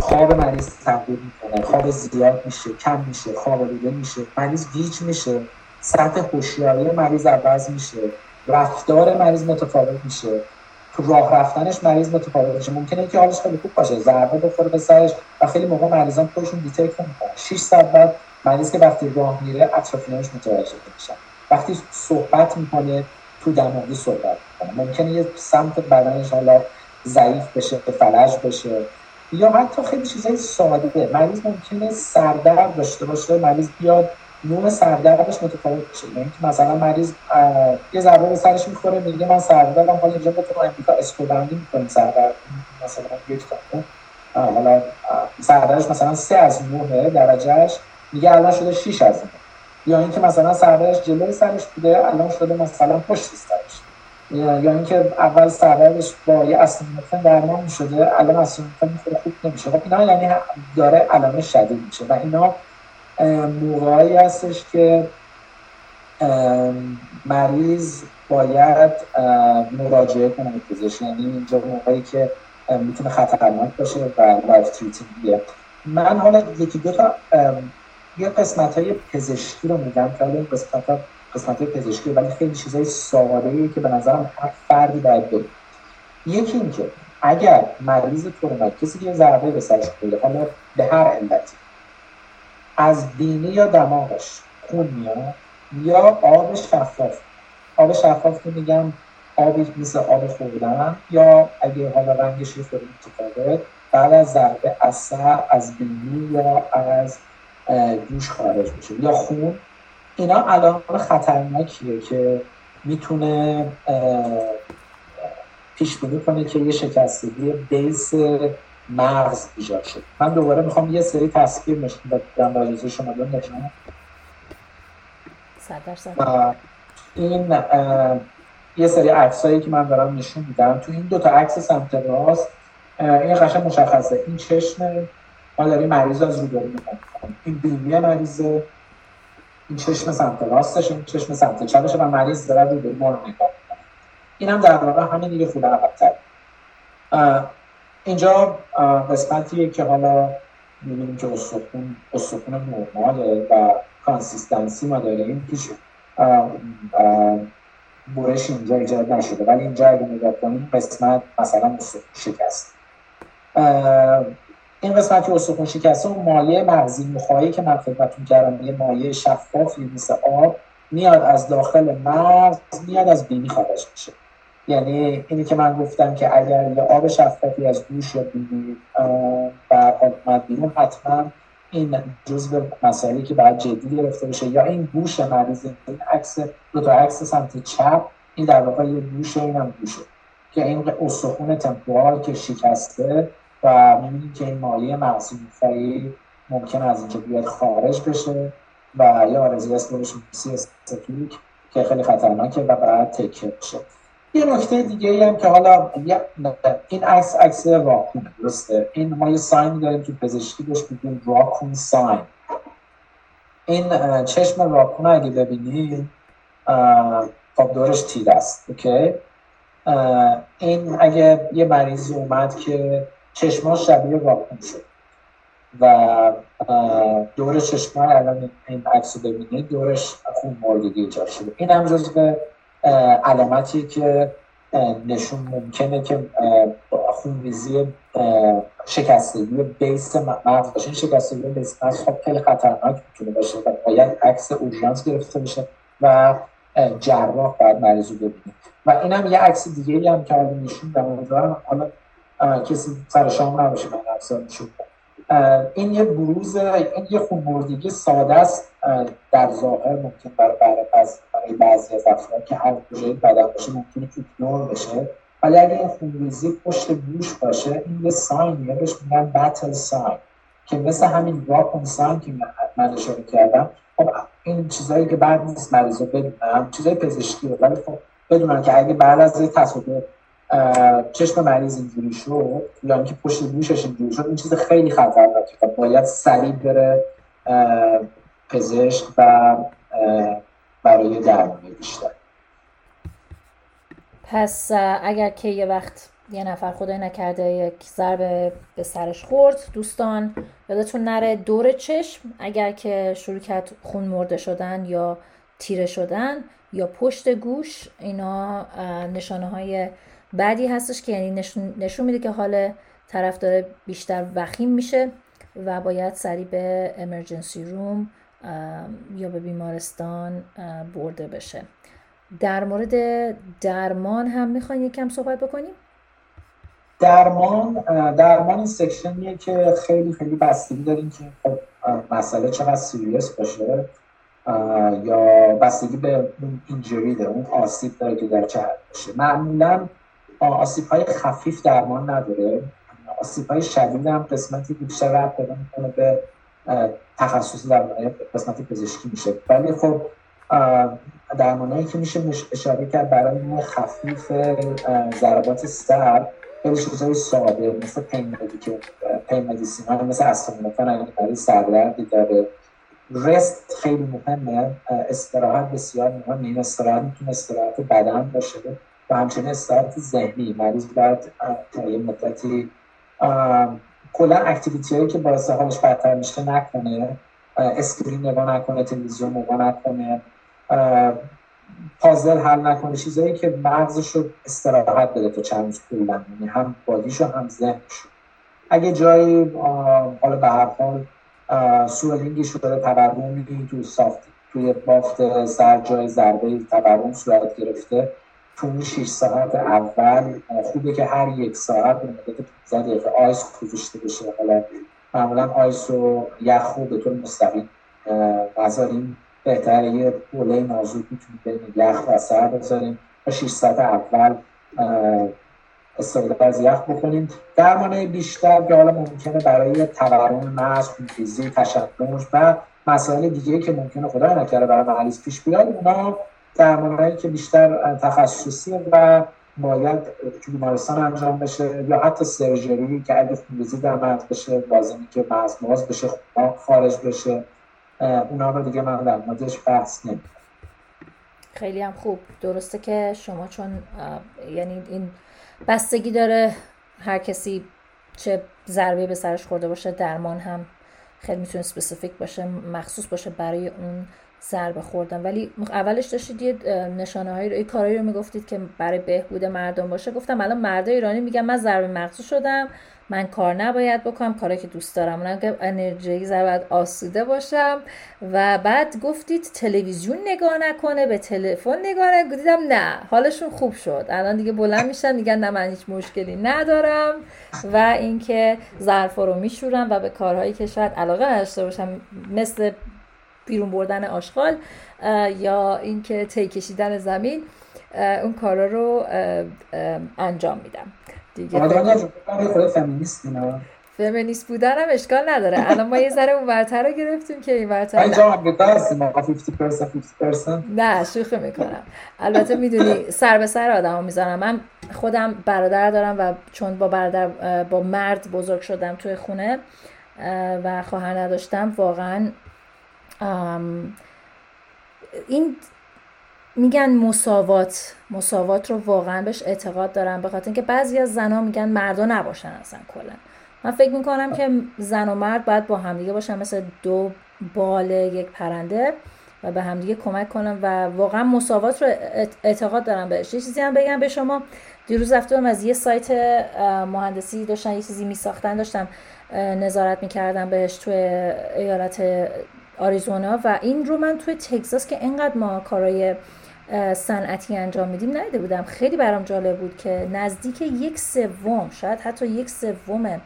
خواب مریض تغییر می‌کنه خواب زیاد میشه کم میشه خواب دیگه میشه مریض گیج میشه. سطح هوشیاری مریض عوض میشه رفتار مریض متفاوت میشه. تو راه رفتنش مریض متفاوت میشه ممکنه که حالش خیلی خوب باشه ضربه بخوره به سرش و خیلی موقع مریضان خودشون detect نمی‌کنن 6 ساعت بعد مریض که وقتی راه میره اطرافیانش متوجه میشن. وقتی صحبت می‌کنه تو دماغی صحبت می‌کنه. ممکنه یه سمت بدنش حالا ضعیف بشه فلج بشه. یا حتی خیلی چیزای ساده. مریض ممکنه سردرد داشته باشه مریض بیاد نوع سردردش متفاوت میشه. یعنی مثلا مریض یه ضربه به سرش می‌خوره میگه من سردردم حالا اینجا بتونم امریکا اسکوبندی می‌کنیم سردرد مثلا یک تا حالا سردردش مثلا سه از نه درجهش میگه الان شده 6 از نه. یا اینکه مثلا سردردش جلوی سرش بوده الان شده مثلا پشت سرش. یا اینکه اول سردردش با یه اسیمتفن درمان می‌شده الان می‌خوره خوب نمیشه. خب اینا یعنی داره علامه شدید میشه و اینا موقعی هستش که مریض باید مراجعه کنه به پزشک. یعنی اینجا موقعی که می‌تونه خطرناک باشه و life threatening یه من حالا یکی دو تا یه قسمت های پزشکی رو میگم که این قسمت ها قسمت های پزشکی ولی خیلی چیزای ساده ای که به نظرم هر فردی باید بدونه یکی اینکه اگر مریض ترومات کسی که ضربه به سرش حالا به هر علتی از بینی یا دماغش خون میاد یا آب شفاف؟ آب شفاف که میگم آبی مثل آب خوردن یا اگه حالا رنگش یه خورده متفاوت بعد از ضربه اثر از بینی یا از گوش خارج میشه یا خون. اینا علائم خطرناکیه که می‌تونه پیش بینی کنه که یه شکستگی بیس مغز ایجاد شد. من دوباره می‌خوام یه سری تصویر نشون بدم. با اجازه شما ببینید این یه سری عکسایی که من دارم نشون میدم. تو این دو تا عکس سمت راست این قشنگ مشخصه. این چشم ما داریم مریض از روبرو می‌کنیم. این بینی مریضه. این چشم سمت راستش این چشم سمت چپش و مریض داره روبرو ما رو نگاه این هم در واقع همین دیگه خود عقب‌تر اینجا قسمتیه که حالا می‌بینیم که استخون استخون نرماله و کانسیستنسی ما داریم پیش برش اینجا ایجاد نشده. ولی اینجا اگه نگاه کنیم قسمت مثلا استخون شکست. این قسمت که استخون شکسته و مایه مغزی مخایی که من خدمتتون کردم یه مایه شفافی مثل آب میاد از داخل مغز میاد از بینی خارج میشه. یعنی اینی که من گفتم که اگر یه آب شفافی از گوش یا بینی اومد بیرون حتما این جزء مسائلی که باید جدی گرفته بشه. یا این گوش مریض این عکس دو تا عکس سمت چپ این در واقع یه گوشه این هم گوشه. که این استخون تمپورال که شکسته و می‌بینید که این مایه مغزی مفعی ممکن از اینجا بیاد خارج بشه و یه آرزی استفیک که خیلی خطرناکه و باید تکه بشه. یه نکته دیگه هم که حالا این عکس عکس راکون درسته. این ما یه ساین داریم تو پزشکی بهش میگیم راکون ساین. این چشم راکون اگه ببینید خب دورش تیر است. اوکی؟ این اگه یه مریضی اومد که چشماش شبیه واکن شد و دور چشمان الان این عکس رو ببینید دورش خون مردگی ایجاد شده. این هم جزو علامتی که نشون ممکنه که خونریزی شکستگی بیس مغز باشه. این شکستگی بیس مغز خب خیلی خطرناک می‌تونه باشه و باید عکس اورژانس گرفته بشه و جراح باید مریض رو ببینه. و این هم یه عکس دیگه هم که نشون دارم حالا کسی سر شام نباشه من افزار نشون این یه بروز این یه خونمردگی ساده است در ظاهر ممکن برای برای بعضی از افراد که هر کجای بدن باشه ممکنه ایگنور بشه. ولی اگه این خونریزی پشت گوش باشه این یه ساینیه بهش میگن بتل ساین که مثل همین واکن ساین که من اشاره کردم. خب این چیزایی که بعد نیست مریضا بدونم چیزای پزشکیه ولی خب بدونن که اگه بعد از یه تصادف چشم مریض اینجوری شد یا اینکه پشت گوشش اینجوری شد این چیز خیلی خطرناکه و باید سریع بره پزشک و برای درمان بیشتر. پس اگر که یه وقت یه نفر خدای نکرده یک ضربه به سرش خورد دوستان یادتون نره دور چشم اگر که شروع کرد خون مرده شدن یا تیره شدن یا پشت گوش اینا نشانه های بعدی هستش که یعنی نشون, نشون میده که حال طرف داره بیشتر وخیم میشه و باید سریع به امرجنسی روم یا به بیمارستان برده بشه. در مورد درمان هم می‌خواین یکم صحبت بکنیم؟ درمان درمان این section یه که خیلی خیلی بستگی داریم که خب مسئله چقدر serious باشه یا بستگی به اینجوری داره اون آسیب داره که در چه باشه. معمولا آسیب های خفیف درمان نداره. آسیب های شدید هم قسمتی بیشتر ربط پیدا می‌کنه به تخصصی در قسمت پزشکی میشه. ولی خب درمانهایی که میشه اشاره کرد برای خفیف ضربات سر خیلی چیزهای ساده مثل پین پین مدیسین ها مثل استامینوفن اگه مریض سردردی داره. رست خیلی مهمه. استراحت بسیار مهمه. این استراحت می‌تونه استراحت بدن باشه. و همچنین استراحت ذهنی مریض باید تا یه مدتی کلا activity هایی که باعث حالش بدتر میشه نکنه. screen نگاه نکنه تلویزیون نگاه نکنه. پازل حل نکنه. چیزایی که مغزش رو استراحت بده تا چند روز یعنی هم body شو هم ذهنش. اگه جایی حالا به هر حال swelling ی شده تورمی تو soft توی بافت سر جای ضربه تورم صورت گرفته. تو اون 6 ساعت اول خوبه که هر یک ساعت به مدت 15 دقیقه ice گذاشته بشه. حالا معمولا آیس و یخ خوب به طور مستقیم نذاریم بهتره یه حوله نازوک می‌تونیم بین یخ و سر بذاریم. و 6 ساعت اول استفاده از یخ بکنیم. درمانه بیشتر که حالا ممکنه برای تورم مغز خونریزی تشنج و مسائل دیگه که ممکنه خدا نکرده برای مریض پیش بیاد اونا درمانهایی که بیشتر تخصصی و باید تو بیمارستان انجام بشه یا حتی سرجری که اگه خونریزی در مغز بشه لازمی که مغز باز بشه خارج بشه. اونا رو دیگه من در موردش بحث نمی‌کنم. خیلی هم خوب. درسته که شما چون یعنی این بستگی داره هر کسی چه ضربه به سرش خورده باشه درمان هم خیلی می‌تونه سپسیفیک باشه مخصوص باشه برای اون ضربه خوردن ولی اولش داشتید یه نشانه هایی رو کارهایی رو می‌گفتید که برای بهبود مردم باشه. گفتم الان مرد ایرانی میگن من ضربه مغزی شدم من کار نباید بکنم کاری که دوست دارم. من که انرژی باید آسوده باشم. و بعد گفتید تلویزیون نگاه نکنه به تلفن نگاه نکنه. دیدم نه حالشون خوب شد. الان دیگه بلند میشن میگن نه من هیچ مشکلی ندارم. و اینکه ظرفا رو میشورم و به کارهایی که شاید علاقه نداشته باشم مثل بیرون بردن آشغال یا اینکه تی کشیدن زمین اون کارا رو انجام میدم. دیگه فمینیست بودن هم اشکال نداره. الان ما یه ذره اون ورتر رو گرفتیم که این ورتر نه. شوخی می‌کنم. البته می‌دونی سر به سر آدم ها می‌ذارم. من خودم برادر دارم و چون با برادر با مرد بزرگ شدم توی خونه و خواهر نداشتم واقعا این میگن مساوات مساوات رو واقعا بهش اعتقاد دارم به خاطر اینکه بعضی از زنها میگن مردا نباشن اصلا کلا. من فکر می‌کنم که زن و مرد باید با همدیگه باشن مثل دو بال یک پرنده و به همدیگه کمک کنم و واقعا مساوات رو اعتقاد دارم بهش. یه چیزی هم بگم به شما دیروز رفتم از یه سایت مهندسی داشتن یه چیزی میساختن داشتم نظارت می‌کردم بهش توی ایالت آریزونا و این رو من توی تگزاس که انقدر ما کارای صنعتی انجام میدیم ندیده بودم خیلی برام جالب بود که نزدیک یک سوم شاید حتی یک سوم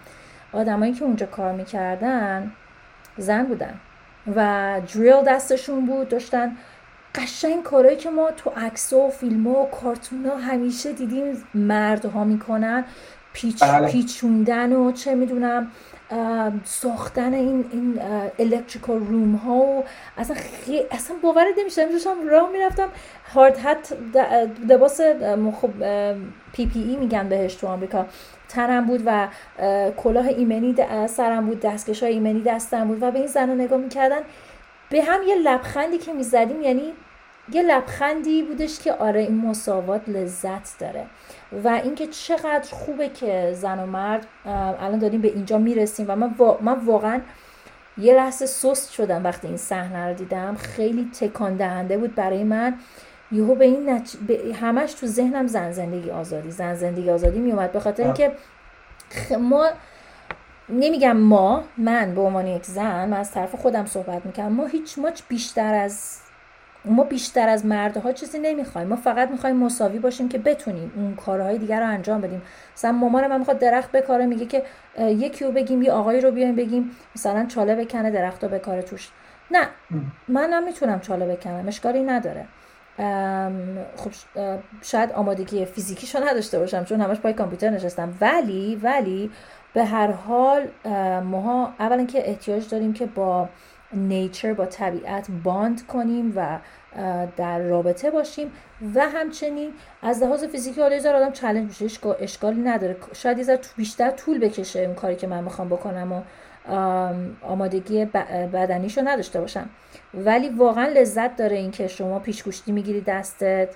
آدمایی که اونجا کار می‌کردن زن بودن و دریل دستشون بود داشتن قشنگ کارهایی که ما تو عکس و فیلم و کارتون ها همیشه دیدیم مردها می‌کنن پیچ بله. پیچوندن و چه می‌دونم ساختن این این electrical room ها و اصلا خی... اصلا باورت نمیشه داشتم راه می‌رفتم. hard hat لباس خب PPE میگن بهش تو آمریکا. تنم بود و کلاه ایمنی سرم بود دستکش های ایمنی دستم بود و به این زن نگاه می‌کردن. به هم یه لبخندی که می‌زدیم یعنی یه لبخندی بودش که آره این مساوات لذت داره. و اینکه چقدر خوبه که زن و مرد الان داریم به اینجا می‌رسیم و من, من واقعا یه لحظه سست شدم وقتی این صحنه رو دیدم. خیلی تکان دهنده بود برای من. یهو به این نچ... به همش تو ذهنم زن زندگی آزادی زن زندگی آزادی میومد به خاطر اینکه ما نمیگم ما من به عنوان یک زن من از طرف خودم صحبت می‌کنم ما هیچ ماچ بیشتر از ما بیشتر از مردها چیزی نمی‌خوایم. ما فقط می‌خوایم مساوی باشیم که بتونیم اون کارهای دیگر رو انجام بدیم. مثلا مامان من می‌خواد درخت بکاره میگه که یکی رو بگیم یه آقایی رو بیایم بگیم مثلا چاله بکنه درخت رو بکاره توش. نه منم می‌تونم چاله بکنم اشکالی نداره. خب شاید آمادگی فیزیکیشو نداشته باشم چون همش پای کامپیوتر نشستم. ولی ولی به هر حال ماها اولا که احتیاج داریم که با نیچر با طبیعت باند کنیم و در رابطه باشیم و همچنین از لحاظ فیزیکی حالا یه آدم چالش میشه اشکالی نداره. شاید یه بیشتر طول بکشه اون کاری که من می‌خوام بکنم و آمادگی بدنیشو نداشته باشم. ولی واقعا لذت داره این که شما پیشگوشتی می‌گیری دستت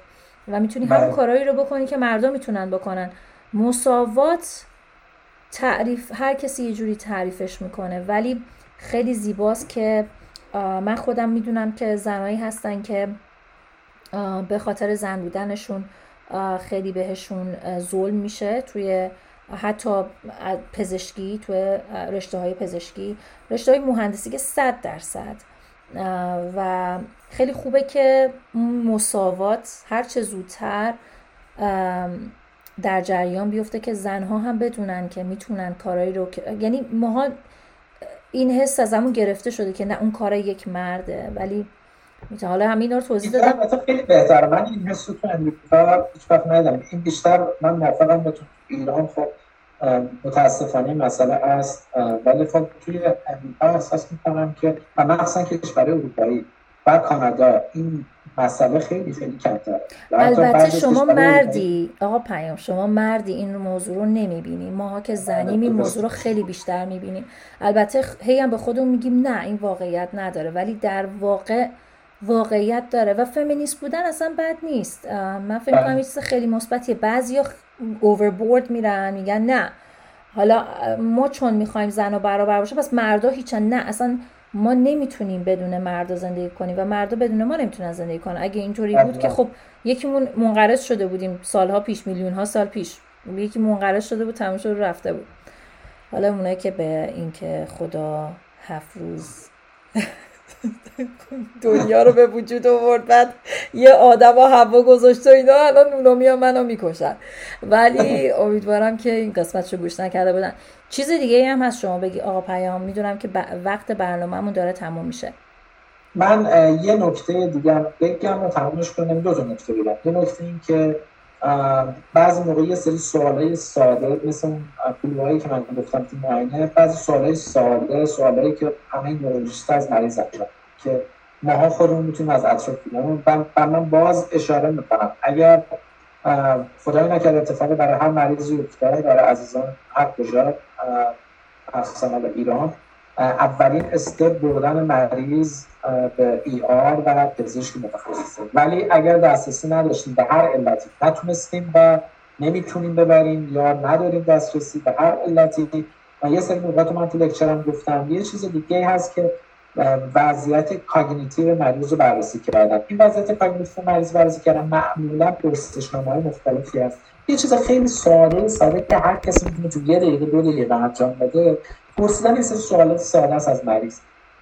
و می‌تونی همون بله. کارهایی رو بکنی که مردم می‌تونن بکنن. مساوات تعریف هر کسی یه جوری تعریفش می‌کنه. ولی خیلی زیباست که من خودم می‌دونم که زنایی هستن که به خاطر زن بودنشون خیلی بهشون ظلم میشه توی حتی پزشکی توی رشته های پزشکی. رشته های مهندسی که صد درصد. و خیلی خوبه که مساوات هرچه زودتر در جریان بیفته که زنها هم بدونن که می‌تونن کارایی رو یعنی ماها این حس از همون گرفته شده که نه اون کار یک مرده. ولی حالا همین رو توضیح دادم. خیلی بهتره. من این حس تو امریکا هیچ وقت ندیدم. این بیشتر من موافقم با تو ایران خب متاسفانه مسئله است ولی خب توی امریکا احساس می‌کنم که مخصوصا کشور اروپایی. و کانادا این مسئله خیلی خیلی کمتره. البته شما مردی آقا پیام شما مردی این موضوع رو نمی‌بینیم ماها که زنیم این موضوع رو خیلی بیشتر می‌بینیم. البته هی هم به خودمون میگیم نه این واقعیت نداره. ولی در واقع واقعیت داره. و فمینیست بودن اصلا بد نیست. من فکر کنم چیز خیلی مثبتیه. بعضیا اووربورد میرن میگن نه. حالا ما چون می‌خوایم زن و برابر باشه پس مردا هیچن. نه اصلا ما نمی‌تونیم بدون مردا زندگی کنیم و مردا بدون ما نمی‌تونن زندگی کنن. اگه اینطوری بود که خب یکیمون منقرض شده بودیم. سالها پیش میلیون ها سال پیش. یکی منقرض شده بود تمام شده رفته بود. حالا اونایی که به اینکه خدا هفت روز دنیا رو به وجود آورد. بعد یه آدم و هوا گذاشته اینا الان اونا میان منو می‌کشن. ولی امیدوارم که این قسمت رو گوش نکرده بودن. چیز دیگه هم هست شما بگی. آقا پیام می‌دونم که وقت برنامهمون داره تموم میشه. من یه نکته دیگه بگم و تمومش کنم دو تا نکته بگم. یه نکته این که بعضی موقع یه سری سوالای ساده مثل پولوهایی که من گفتم تو معاینه بعضی سوالای ساده سوالایی که همه نورولوژیست از مریض که ماها خودمون می‌تونیم از اطراف بگیریم و من باز اشاره می‌کنم. اگر خدای نکرده اتفاقی برای هر مریضی افتاد برای عزیزان هر کجا مخصوصا ایران اولین step بردن مریض به ER و پزشک متخصصه. ولی اگر دسترسی نداشتیم به هر علتی نتونستیم و نمی‌تونیم ببریم یا نداریم دسترسی به هر علتی. و یه سری نقاط من تو lecture م گفتم. یه چیز دیگه هست که وضعیت cognitive مریض رو بررسی کردن این وضعیت cognitive مریض بررسی کردن معمولا پرسشنامه های مختلفی هست. یه چیز خیلی ساده ساده که هر کسی می‌تونه تو یه دقیقه دو دقیقه انجام بده. پرسیدن یه سری سوالات ساده است از مریض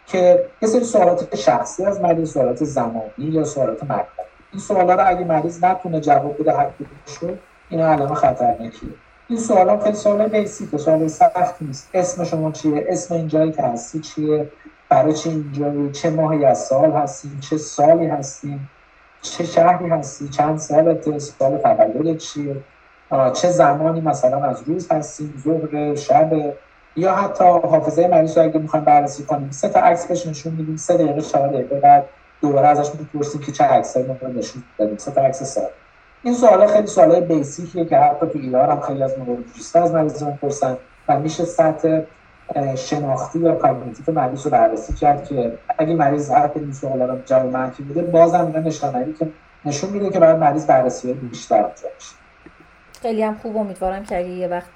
که یه سری سوالات شخصی از مریض سوالات زمانی یا سوالات مطلبی این سوالا رو اگه مریض نتونه جواب بده هر کدومشو این علامه خطرناکیه. این سوال خیلی سوال بیسیک سوال سختی نیست. اسم شما چیه؟ اسم این جایی که هستی چیه؟ برای چه اینجایی چه ماهی از سال هستیم چه سالی هستیم چه شهری هستی؟ چند سالت سال تولدت چیه؟ چه زمانی مثلا از روز هستیم ظهر شب؟ یا حتی حافظه مریض رو اگه می‌خوایم بررسی کنیم. سه تا عکس بهش نشون میدیم سه دقیقه چهار دقیقه بعد دوباره ازش می‌پرسیم که چه عکسایی ما نشون دادیم. سه تا عکس سال این سوال خیلی سوالای بیسیکیه که حتی تو ایران هم خیلی از نورولوژیست از مریض می‌پرسن و میشه سطح شناختی یا کاگنیتیو مریض رو بررسی کرد که اگه مریض هر این سوالا رو جواب منفی بده بازم اینا نشانه که نشون میده که باید مریض بررسی بیشتر انجام خیلی هم خوب امیدوارم که اگه یه وقت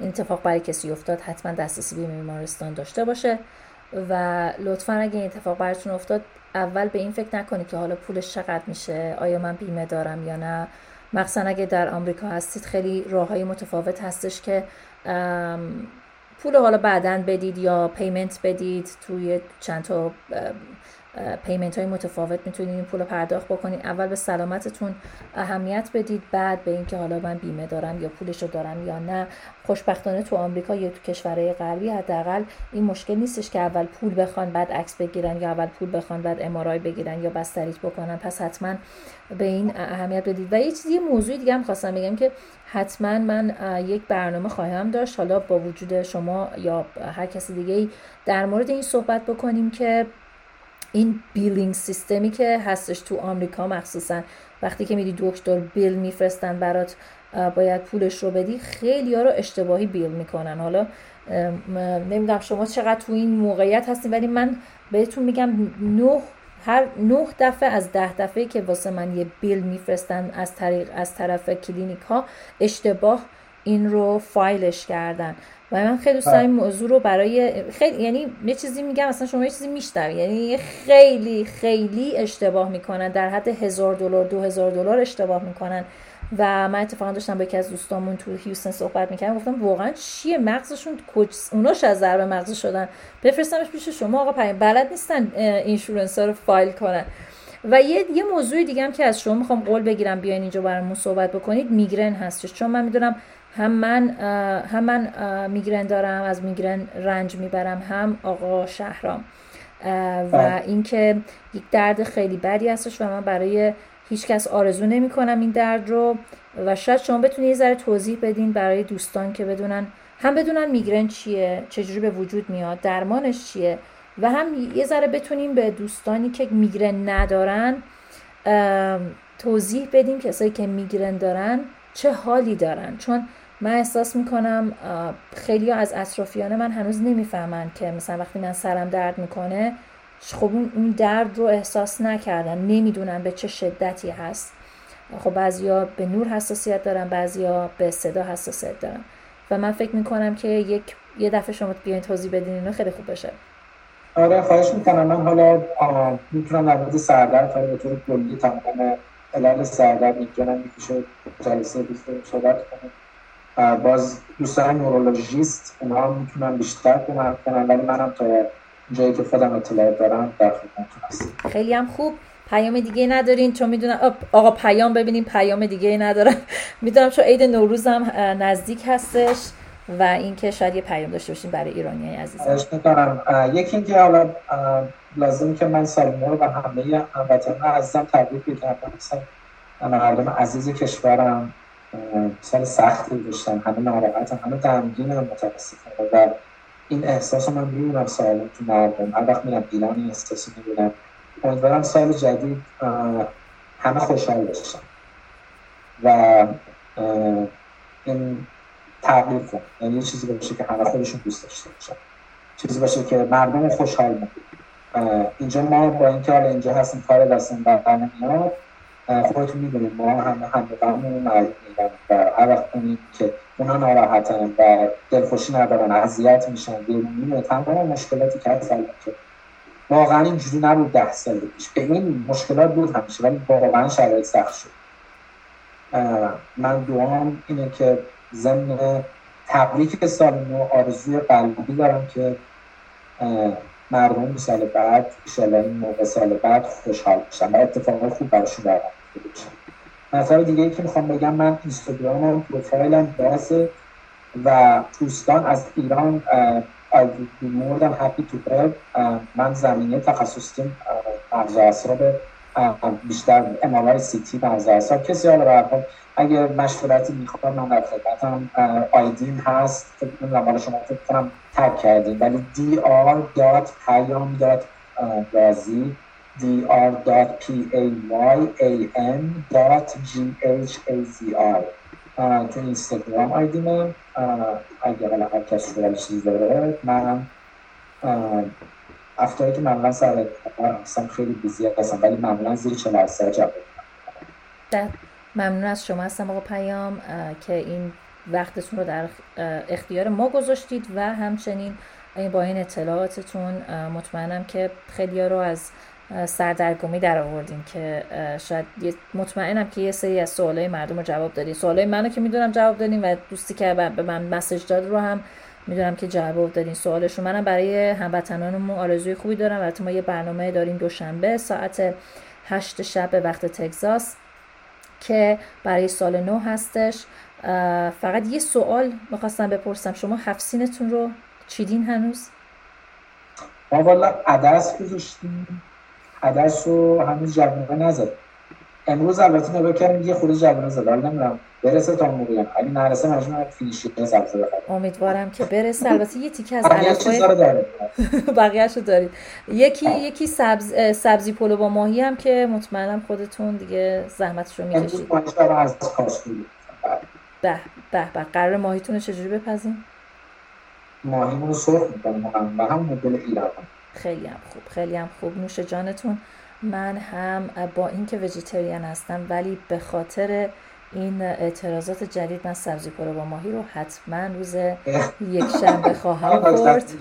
این اتفاق برای کسی افتاد حتما دسترسی به بیمارستان داشته باشه. و لطفا اگه این اتفاق براتون افتاد اول به این فکر نکنید که حالا پولش چقدر میشه آیا من بیمه دارم یا نه. مخصوصا اگه در آمریکا هستید خیلی راه های متفاوت هستش که پول حالا بعدا بدید یا پیمنت بدید توی چند تا پیمنت های متفاوت می‌تونید این پول رو پرداخت بکنید اول به سلامتتون اهمیت بدید بعد به اینکه حالا من بیمه دارم یا پولش رو دارم یا نه. خوشبختانه تو آمریکا یا تو کشورهای غربی حداقل این مشکل نیستش که اول پول بخوان بعد عکس بگیرن یا اول پول بخوان بعد امارای بگیرن یا بستریت بکنن. پس حتما به این اهمیت بدید. و یه چیزی موضوع دیگه هم خواستم بگم که حتما من یک برنامه خواهم داشت. حالا با وجود شما یا هر کسی دیگه در مورد این صحبت بکنیم که این billing سیستمی که هستش تو آمریکا مخصوصا وقتی که میری دکتر bill میفرستن برات باید پولش رو بدی خیلی ها رو اشتباهی bill می‌کنن. حالا نمی‌دونم شما چقدر تو این موقعیت هستین ولی من بهتون میگم نه هر نه دفعه از ده دفعه که واسه من یه bill میفرستن از طریق از طرف کلینیک ها اشتباه این رو فایلش کردن. و من خیلی دوست دارم این موضوع رو برای خیلی یعنی یه چیزی میگم اصلا شما یه چیزی میشنوی. یعنی خیلی خیلی اشتباه می‌کنن. در حد هزار دلار دو هزار دلار اشتباه می‌کنن. و من اتفاقا داشتم با یکی از دوستامون تو هیوستن صحبت می‌کردم. گفتم واقعا چیه؟ مغزشون کج اوناش از ضربه مغز شدن. بفرستمش پیش شما آقا پیام بلد نیستن اینشورنس ها رو فایل کنن. و یه یه موضوع دیگه هم که از شما می‌خوام قول بگیرم بیاین اینجا برامون صحبت بکنید. میگرن هستش. چون من می‌دونم هم من هم من میگرن دارم از میگرن رنج می‌برم هم آقا شهرام و بله. اینکه یک درد خیلی بدی هستش و من برای هیچ کس آرزو نمی کنم این درد رو و شاید شما بتونید یه ذره توضیح بدین برای دوستان که بدونن هم بدونن میگرن چیه چجوری به وجود میاد درمانش چیه و هم یه ذره بتونیم به دوستانی که میگرن ندارن توضیح بدیم کسایی که میگرن دارن چه حالی دارن چون من احساس می‌کنم خیلی از اطرافیان من هنوز نمی‌فهمن که مثلا وقتی من سرم درد می‌کنه خب اون درد رو احساس نکردن نمی‌دونن به چه شدتی هست. خب بعضیا به نور حساسیت دارن بعضیا به صدا حساسیت دارن. و من فکر می‌کنم که یک یه دفعه شما بیاین توضیح بدین اینو خیلی خوب بشه آره خواهش می‌کنم. من حالا می‌تونم در مورد سردرد به طور کلی تمام علل سردرد می‌تونم می‌کشه جلسه بیست صحبت کنم. باز دوستان نورولوژیست اونها می‌تونن بیشتر کمک کنن ولی منم تا جایی که خودم اطلاع دارم در خدمتتون هستم. خیلی هم خوب. پیام دیگه ندارین چون می‌دونم آقا پیام ببینیم پیام دیگه ندارم. می‌دونم چون عید نوروز هم نزدیک هستش و اینکه شاید یه پیام داشته باشیم برای ایرانی عزیزم می‌کنم. یکی اینکه حالا لازم که من سال نو رو به همه وطنان عزیزم تبریک بگم مردم عزیز کشورم سال سختی داشتن. همه ناراحتن همه غمگین هم متاسفانه. و این احساس من می‌بینم سال تو مردم. هر وقت میرم ایران این احساس می‌بینم. امیدوارم سال جدید همه خوشحال باشن. و این تغییر کن. یعنی چیزی باشه که همه خودشون دوست داشته باشن. چیزی باشه که مردم خوشحال می‌کنه اینجا ما با اینکه حالا اینجا هستیم کار دستم در نمیاد خودتون می‌دونید ما همه همه مردم و هر وقت کنیم که اونا ناراحتن و دلخوشی ندارن اذیت میشن بیرونی تمام مشکلاتی که هست که واقعا اینجوری نبود ده سال پیش. به این مشکلات بود همیشه ولی واقعا شرایط سخت شد. من دوام اینه که ضمن تبریک سال نو آرزوی قلبی دارم که مردم سال بعد ایشالا این موقع سال بعد خوشحال بشن و اتفاقات خوب براشون برام مثلا دیگه ای که می‌خوام بگم من اینستاگرام و پروفایلم بازه و دوستان از ایران than happy to help من زمینه تخصصی مغز اعصاب بیشتر امارای سیتی مغز اعصاب. کسی حالا برحال اگه مشورتی می‌خواد من در خدمتم. آیدین هست. نمی‌دونم شما فکر کنم تک کردیم. ولی dr.payam.razi dr.payam.ghazi تو اینستاگرام آیدیمه اگر حالا هر کسی چیزی داره من هفتهایی که معمولا سر هستم خیلی بیزی هستم ولی معمولا زیر 40 درصد جواب ممنون از شما هستم آقا پیام که این وقتتون رو در اختیار ما گذاشتید و همچنین با این اطلاعاتتون مطمئنم که خیلی رو از سردرگمی در آوردیم که شاید مطمئنم که یه سری از سوالای مردم رو جواب دادیم سوالای منو که می‌دونم جواب دادیم و دوستی که به من مسج داد رو هم می‌دونم که جواب دادین سوالشون منم برای هموطنانمون آرزوی خوبی دارم. البته ما یه برنامه داریم دوشنبه ساعت هشت شب به وقت تگزاس که برای سال نو هستش. فقط یه سوال می‌خواستم بپرسم. شما هفسینتون رو چیدین هنوز؟ ما والا عدس گذاشتیم. عدس رو هنوز جوانه نزد امروز البته نگاه کردیم یه خود جوانه زد حالا نمی‌دونم برسه تا موقعی. اگه نرسه مجموعه فینیشی سبزه بخرم امیدوارم که برسه. البته یه تیکه از علفای بقیه‌شو دارید. یکی یکی سبز سبزی پلو با ماهی هم که مطمئنم خودتون دیگه زحمتش رو می‌کشید. به به به. قرار ماهیتون رو چجوری بپزین؟ ماهیمون رو سرخ می‌کنم و هم مدل ایران. خیلی هم خوب خیلی هم خوب. نوش جانتون من هم با اینکه وجیتریان هستم ولی به خاطر این اعتراضات جدید من سبزی پلو با ماهی رو حتما روز یک شنبه خواهم خورد.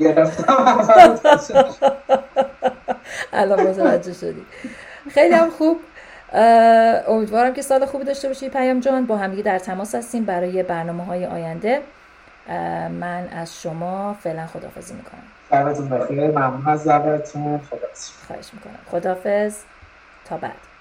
الان متوجه شدی. خیلی هم خوب. امیدوارم که سال خوبی داشته باشی پیام جان. با همدیگه در تماس هستیم برای برنامه های آینده من از شما فعلا خدافزی می‌کنم. شبتون بخیر. ممنون از زبرتون خدافز خواهش می‌کنم. خدافز تا بعد.